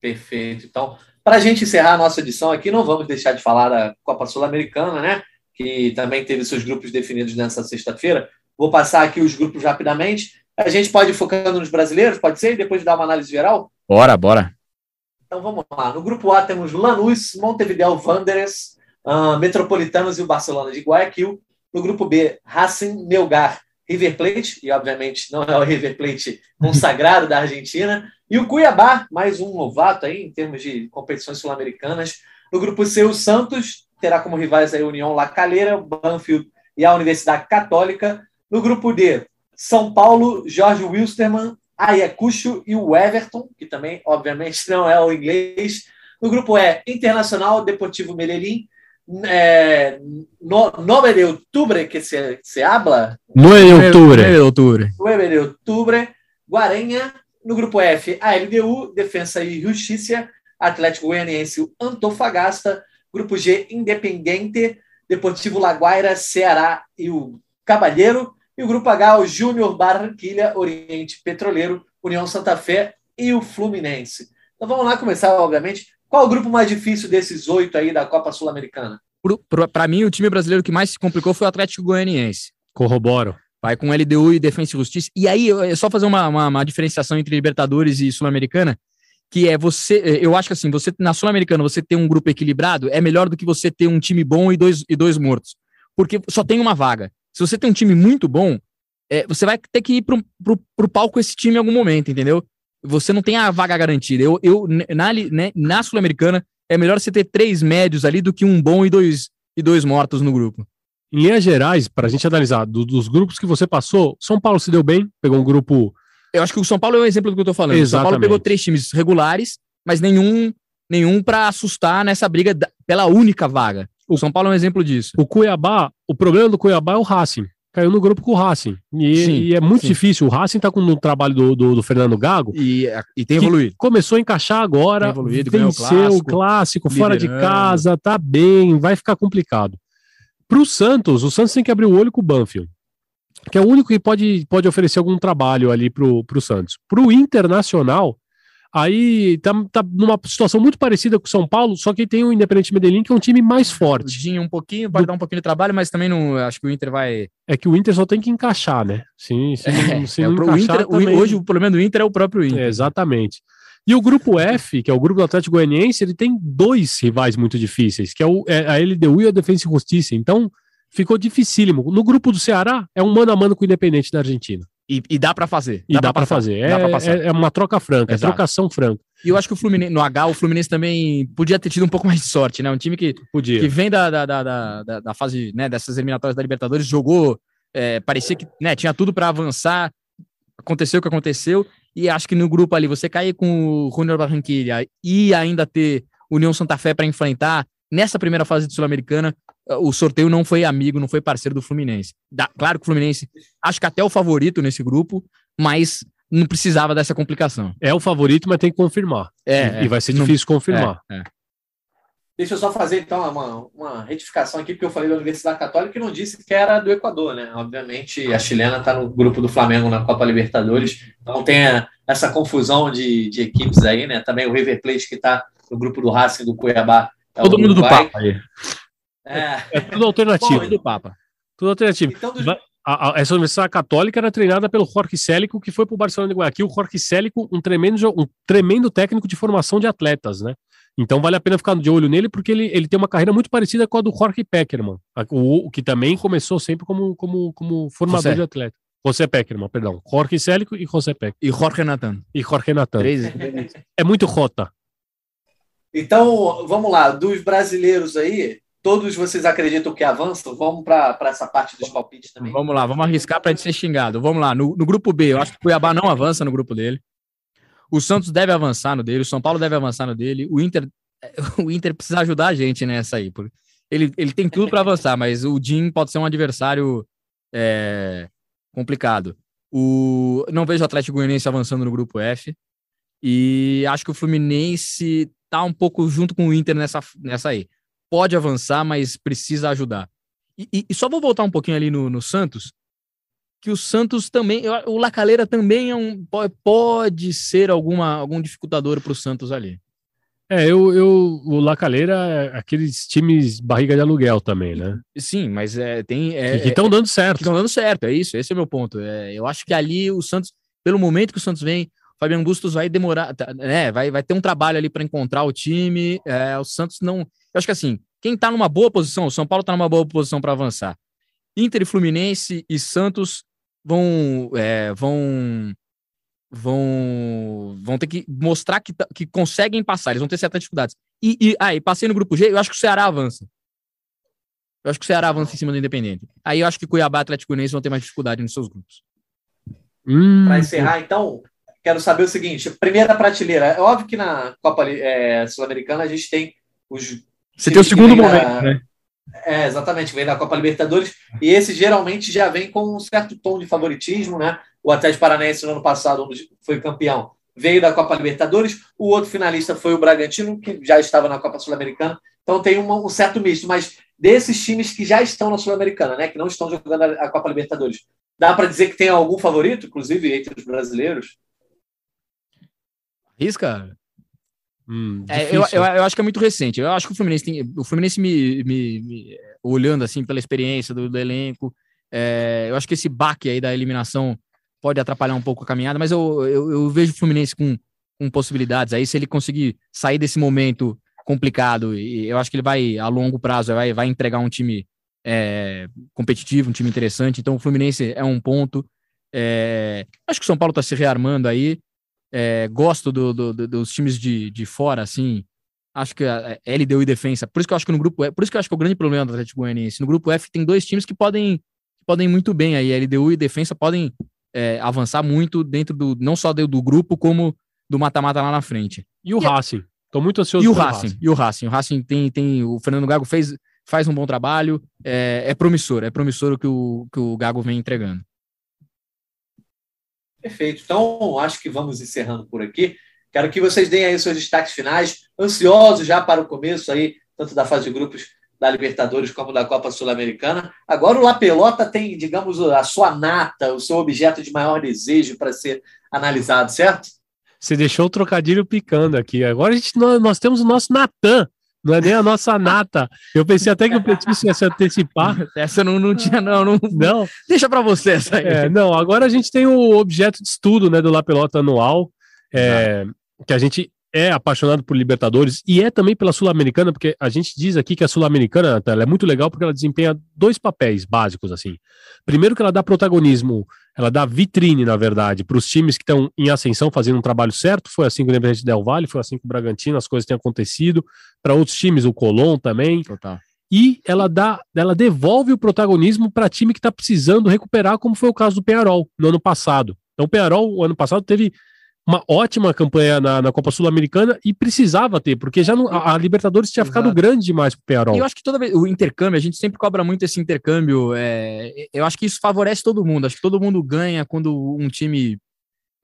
Perfeito. Então, para a gente encerrar a nossa edição aqui, não vamos deixar de falar da Copa Sul-Americana, né? Que também teve seus grupos definidos nessa sexta-feira. Vou passar aqui os grupos rapidamente. A gente pode ir focando nos brasileiros, pode ser? E depois dar uma análise geral? Bora, bora. Então vamos lá. No grupo A temos Lanús, Montevideo Wanderers, uh, Metropolitanos e o Barcelona de Guayaquil. No grupo B, Racing, Melgar, River Plate, e obviamente não é o River Plate consagrado da Argentina. E o Cuiabá, mais um novato aí em termos de competições sul-americanas. No grupo C, o Santos terá como rivais a União La Calera, o Banfield e a Universidade Católica. No grupo D, São Paulo, Jorge Wilstermann, Ayacucho e o Everton, que também, obviamente, não é o inglês. No grupo E, Internacional, Deportivo Medellín, é, no, 9 de outubro que se, se habla. 9 de outubro. 9 de outubro. 9 de outubro. Guarenha. No grupo F, a LDU, Defensa e Justiça, Atlético Goianiense, Antofagasta. Grupo G, Independente, Deportivo Laguaira, Ceará e o Cabalheiro. E o grupo H, o Júnior Barranquilha, Oriente Petroleiro, União Santa Fé e o Fluminense. Então vamos lá começar, obviamente. Qual o grupo mais difícil desses oito aí da Copa Sul-Americana? Para mim, o time brasileiro que mais se complicou foi o Atlético Goianiense. Corroboro. Vai com LDU e Defensa e Justiça. E aí, é só fazer uma, uma, uma diferenciação entre Libertadores e Sul-Americana que é você, é, eu acho que assim, você na Sul-Americana você ter um grupo equilibrado é melhor do que você ter um time bom e dois, e dois mortos, porque só tem uma vaga. Se você tem um time muito bom, é, você vai ter que ir pro, pro palco esse time em algum momento, entendeu? Você não tem a vaga garantida. Eu, eu na, né, na Sul-Americana é melhor você ter três médios ali do que um bom e dois, e dois mortos no grupo. Em linhas gerais, para a gente analisar, do, dos grupos que você passou, São Paulo se deu bem, pegou um grupo eu acho que o São Paulo é um exemplo do que eu tô falando. Exatamente. São Paulo pegou três times regulares, mas nenhum nenhum para assustar nessa briga da, pela única vaga. O São Paulo é um exemplo disso. O Cuiabá, o problema do Cuiabá é o Racing. Caiu no grupo com o Racing. E, sim, e é muito sim. difícil. O Racing tá com o trabalho do, do, do, Fernando Gago. E, e tem evoluído. Começou a encaixar agora. Tem evoluído, venceu o clássico, clássico fora de casa, tá bem, vai ficar complicado. Pro Santos, o Santos tem que abrir o olho com o Banfield que é o único que pode, pode oferecer algum trabalho ali pro, pro Santos. Pro Internacional, aí tá, tá numa situação muito parecida com o São Paulo, só que tem o Independente Medellín, que é um time mais forte. Tinha um pouquinho, pode Do... dar um pouquinho de trabalho, mas também não acho que o Inter vai. É que o Inter só tem que encaixar, né? Sim, sim. É, se é, o Inter, também... Hoje o problema do Inter é o próprio Inter. É, exatamente. E o grupo F, que é o grupo do Atlético Goianiense, ele tem dois rivais muito difíceis, que é, o, é a LDU e a Defensa e Justiça. Então, ficou dificílimo. No grupo do Ceará, é um mano a mano com o Independente da Argentina. E, e dá para fazer. E dá, dá para fazer. É, é, é, uma troca franca, é trocação franca. E eu acho que o Fluminense, no H, o Fluminense também podia ter tido um pouco mais de sorte, né? Um time que, podia. que vem da, da, da, da, da fase, né, dessas eliminatórias da Libertadores, jogou, é, parecia que né, tinha tudo para avançar, aconteceu o que aconteceu, e acho que no grupo ali, você cair com o Junior Barranquilla e ainda ter União Santa Fé para enfrentar nessa primeira fase de Sul-Americana, o sorteio não foi amigo, não foi parceiro do Fluminense. Da, claro que o Fluminense, acho que até o favorito nesse grupo, mas não precisava dessa complicação. É o favorito, mas tem que confirmar. É, e, é, vai ser difícil não, confirmar. É, é. Deixa eu só fazer então uma, uma retificação aqui, porque eu falei da Universidade Católica e não disse que era do Equador, né? Obviamente a chilena está no grupo do Flamengo na Copa Libertadores, então tem essa confusão de, de equipes aí, né? Também o River Plate que está no grupo do Racing do Cuiabá. É Todo mundo do Papa aí. É. é tudo alternativo. Bom, do Papa. Tudo alternativo. Então, do... a, a, essa universidade católica era treinada pelo Jorge Célico, que foi para o Barcelona de Guayaquil. O Jorge Célico, um tremendo, um tremendo técnico de formação de atletas, né? Então vale a pena ficar de olho nele, porque ele, ele tem uma carreira muito parecida com a do Jorge Peckerman, o, o que também começou sempre como, como, como formador José. de atleta. José Peckerman, perdão. Jorge Célico e José Peckerman. E Jorge Natan. E Jorge Natan. É muito rota. Então, vamos lá, dos brasileiros aí, todos vocês acreditam que avançam? Vamos para essa parte dos palpites também. Vamos lá, vamos arriscar para a gente ser xingado. Vamos lá, no, no, grupo B, eu acho que o Cuiabá não avança no grupo dele. O Santos deve avançar no dele, o São Paulo deve avançar no dele. O Inter, o Inter precisa ajudar a gente nessa aí. Porque ele, ele tem tudo para avançar, mas o Jim pode ser um adversário é, complicado. O, não vejo o Atlético Goianiense avançando no grupo F. E acho que o Fluminense tá um pouco junto com o Inter nessa, nessa aí pode avançar, mas precisa ajudar. E, e, e só vou voltar um pouquinho ali no, no Santos, que o Santos também, o Lacaleira também é um, pode ser alguma, algum dificultador para o Santos ali. É, eu, eu, o Lacaleira é aqueles times barriga de aluguel também, né? Sim, mas é, tem. É, que estão dando certo. estão dando certo, é isso, esse é o meu ponto. É, eu acho que ali o Santos, pelo momento que o Santos vem, Fabiano Bustos vai demorar, tá, né? Vai, vai ter um trabalho ali para encontrar o time. É, o Santos não. Eu acho que assim, quem tá numa boa posição, o São Paulo tá numa boa posição para avançar. Inter e Fluminense e Santos vão, é, vão, vão, vão ter que mostrar que, tá, que conseguem passar. Eles vão ter certas dificuldades. E, e aí, ah, passei no grupo G, eu acho que o Ceará avança. Eu acho que o Ceará avança em cima do Independente. Aí eu acho que Cuiabá e Atlético Goianiense vão ter mais dificuldade nos seus grupos. Hum, Para encerrar, então, quero saber o seguinte: primeira prateleira. É óbvio que na Copa é, Sul-Americana a gente tem os. Você tem o segundo momento, da... né? É, exatamente, vem da Copa Libertadores, e esse geralmente já vem com um certo tom de favoritismo, né? O Atlético Paranaense no ano passado foi campeão, veio da Copa Libertadores, o outro finalista foi o Bragantino, que já estava na Copa Sul-Americana, então tem um, um certo misto, mas desses times que já estão na Sul-Americana, né? Que não estão jogando a, a Copa Libertadores, dá para dizer que tem algum favorito, inclusive entre os brasileiros? Risca? Hum, é, eu, eu, eu, acho que é muito recente. Eu acho que o Fluminense tem. O Fluminense me, me, me olhando assim pela experiência do, do elenco, é, eu acho que esse baque aí da eliminação pode atrapalhar um pouco a caminhada, mas eu, eu, eu, vejo o Fluminense com, com possibilidades aí, se ele conseguir sair desse momento complicado, e eu acho que ele vai, a longo prazo, vai, vai entregar um time é, competitivo, um time interessante. Então, o Fluminense é um ponto. É, acho que o São Paulo está se rearmando aí. É, gosto do, do, do, dos times de, de fora, assim. Acho que a LDU e defesa. Por isso que eu acho que no grupo Por isso que eu acho que é o grande problema do Atlético Goianiense. No grupo F tem dois times que podem, que podem muito bem aí. LDU e defesa podem é, avançar muito dentro do. Não só do, grupo, como do mata-mata lá na frente. E o e Racing? Estou muito ansioso. E o Racing, Racing, E o Racing. O Racing tem, tem. O Fernando Gago fez, faz um bom trabalho. É, é promissor. É promissor o que o, que o Gago vem entregando. Perfeito. Então, acho que vamos encerrando por aqui. Quero que vocês deem aí seus destaques finais, ansiosos já para o começo aí, tanto da fase de grupos da Libertadores como da Copa Sul-Americana. Agora o La Pelota tem, digamos, a sua nata, o seu objeto de maior desejo para ser analisado, certo? Você deixou o trocadilho picando aqui. Agora a gente, nós, nós temos o nosso Natan, não é nem a nossa nata. Eu pensei até que o Petício ia se antecipar. Essa não, não tinha, não, não. Não. Deixa para você essa aí. É, não, agora a gente tem o objeto de estudo né, do La Pelota anual, é, que a gente é apaixonado por Libertadores e é também pela Sul-Americana, porque a gente diz aqui que a Sul-Americana é muito legal porque ela desempenha dois papéis básicos, assim. Primeiro que ela dá protagonismo, ela dá vitrine, na verdade, para os times que estão em ascensão fazendo um trabalho certo, foi assim com o Independente Del Valle, foi assim com o Bragantino, as coisas têm acontecido, para outros times, o Colón também. Total. E ela dá, ela devolve o protagonismo para time que está precisando recuperar, como foi o caso do Penharol no ano passado. Então, o Penharol, o ano passado, teve uma ótima campanha na, na Copa Sul-Americana e precisava ter, porque já não, a, a Libertadores tinha Exato. ficado grande demais pro Penarol. Eu acho que toda vez o intercâmbio, a gente sempre cobra muito esse intercâmbio. É, eu acho que isso favorece todo mundo. Acho que todo mundo ganha quando um time.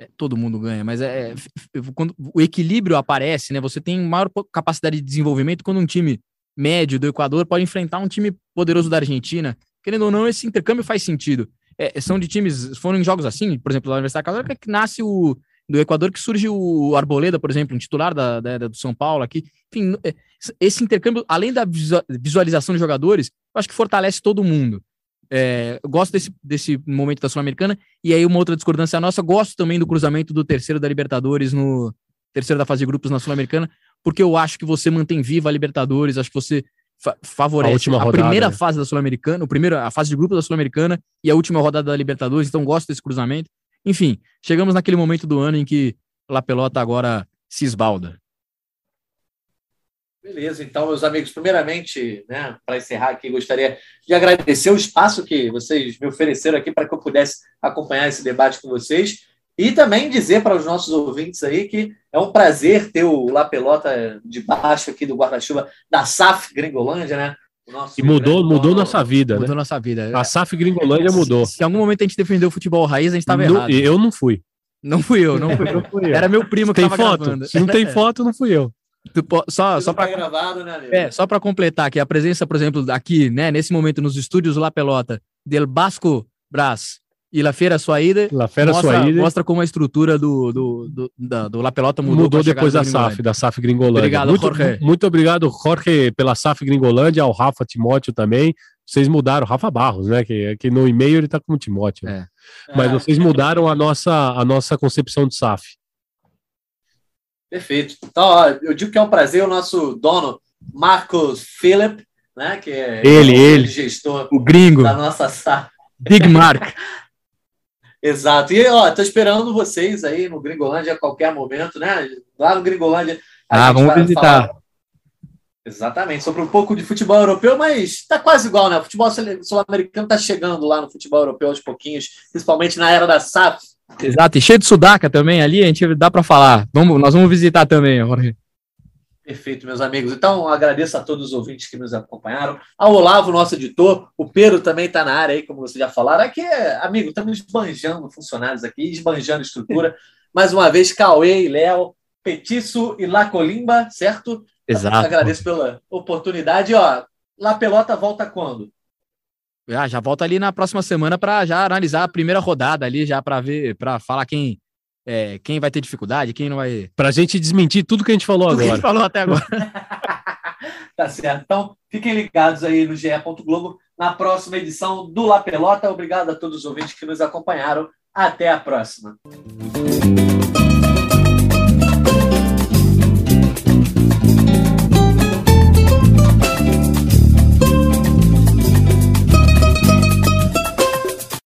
É, todo mundo ganha, mas é, quando o equilíbrio aparece, né? Você tem maior capacidade de desenvolvimento quando um time médio do Equador pode enfrentar um time poderoso da Argentina. Querendo ou não, esse intercâmbio faz sentido. É, são de times, foram em jogos assim, por exemplo, na Universidade Católica, que nasce o, do Equador que surge o Arboleda, por exemplo, um titular da, da, do São Paulo aqui. Enfim, é, esse intercâmbio, além da visualização de jogadores, eu acho que fortalece todo mundo. É, gosto desse, desse momento da Sul-Americana. E aí, uma outra discordância nossa, gosto também do cruzamento do terceiro da Libertadores no terceiro da fase de grupos na Sul-Americana, porque eu acho que você mantém viva a Libertadores, acho que você fa favorece a, rodada, primeira fase da Sul-Americana, a fase de grupos da Sul-Americana e a última rodada da Libertadores, então gosto desse cruzamento. Enfim, chegamos naquele momento do ano em que La Pelota agora se esbalda. Beleza, então, meus amigos, primeiramente, né, para encerrar aqui, gostaria de agradecer o espaço que vocês me ofereceram aqui para que eu pudesse acompanhar esse debate com vocês e também dizer para os nossos ouvintes aí que é um prazer ter o La Pelota debaixo aqui do guarda-chuva da SAF Gringolândia, né? Nossa, e mudou, mudou nossa vida, mudou né? nossa vida. A SAF Gringolândia mudou. Se em algum momento a gente defendeu o futebol raiz, a gente estava errado. Eu não fui. Não fui eu, não fui, não fui eu. Era meu primo que tem foto? Gravando. Se não tem foto, não fui eu. Só, só para gravado, né, é, só para completar que a presença, por exemplo, aqui, né, nesse momento nos estúdios La Pelota del Basco Brás e La Feira Suaída. La Feira mostra, Suaída. Mostra como a estrutura do, do, do, da, do La Pelota mudou. Mudou depois da SAF, da SAF Gringolândia. Obrigado, muito, Jorge. Muito obrigado, Jorge, pela SAF Gringolândia, ao Rafa Timóteo também. Vocês mudaram, Rafa Barros, né? Que, que no e-mail ele tá como Timóteo. É. Mas é. vocês mudaram a nossa, a nossa concepção de SAF. Perfeito. Então, ó, eu digo que é um prazer o nosso dono, Marcos Philip, né? Que é ele, o ele, gestor o gringo, da nossa sala. Big Mark. Exato. E, ó, tô esperando vocês aí no Gringolândia a qualquer momento, né? Lá no Gringolândia. Ah, vamos visitar. Falar... Exatamente, sobre um pouco de futebol europeu, mas tá quase igual, né? O futebol sul-americano tá chegando lá no futebol europeu aos pouquinhos, principalmente na era da SAF. Exato, e cheio de sudaca também ali, a gente dá para falar. Vamos, nós vamos visitar também, Jorge. Perfeito, meus amigos. Então, agradeço a todos os ouvintes que nos acompanharam. Ao Olavo, nosso editor. O Pedro também está na área aí, como vocês já falaram. Aqui, amigo, estamos esbanjando funcionários aqui, esbanjando estrutura. Mais uma vez, Cauê e Léo, Petiço e La Colimba, certo? Exato. Agradeço pela oportunidade. Ó, La Pelota volta quando? Já, já volta ali na próxima semana para já analisar a primeira rodada ali, já para ver, para falar quem é, quem vai ter dificuldade, quem não vai. Pra gente desmentir tudo que a gente falou tudo agora. Que a gente falou até agora. tá certo. Então, fiquem ligados aí no GE. Globo na próxima edição do La Pelota. Obrigado a todos os ouvintes que nos acompanharam. Até a próxima.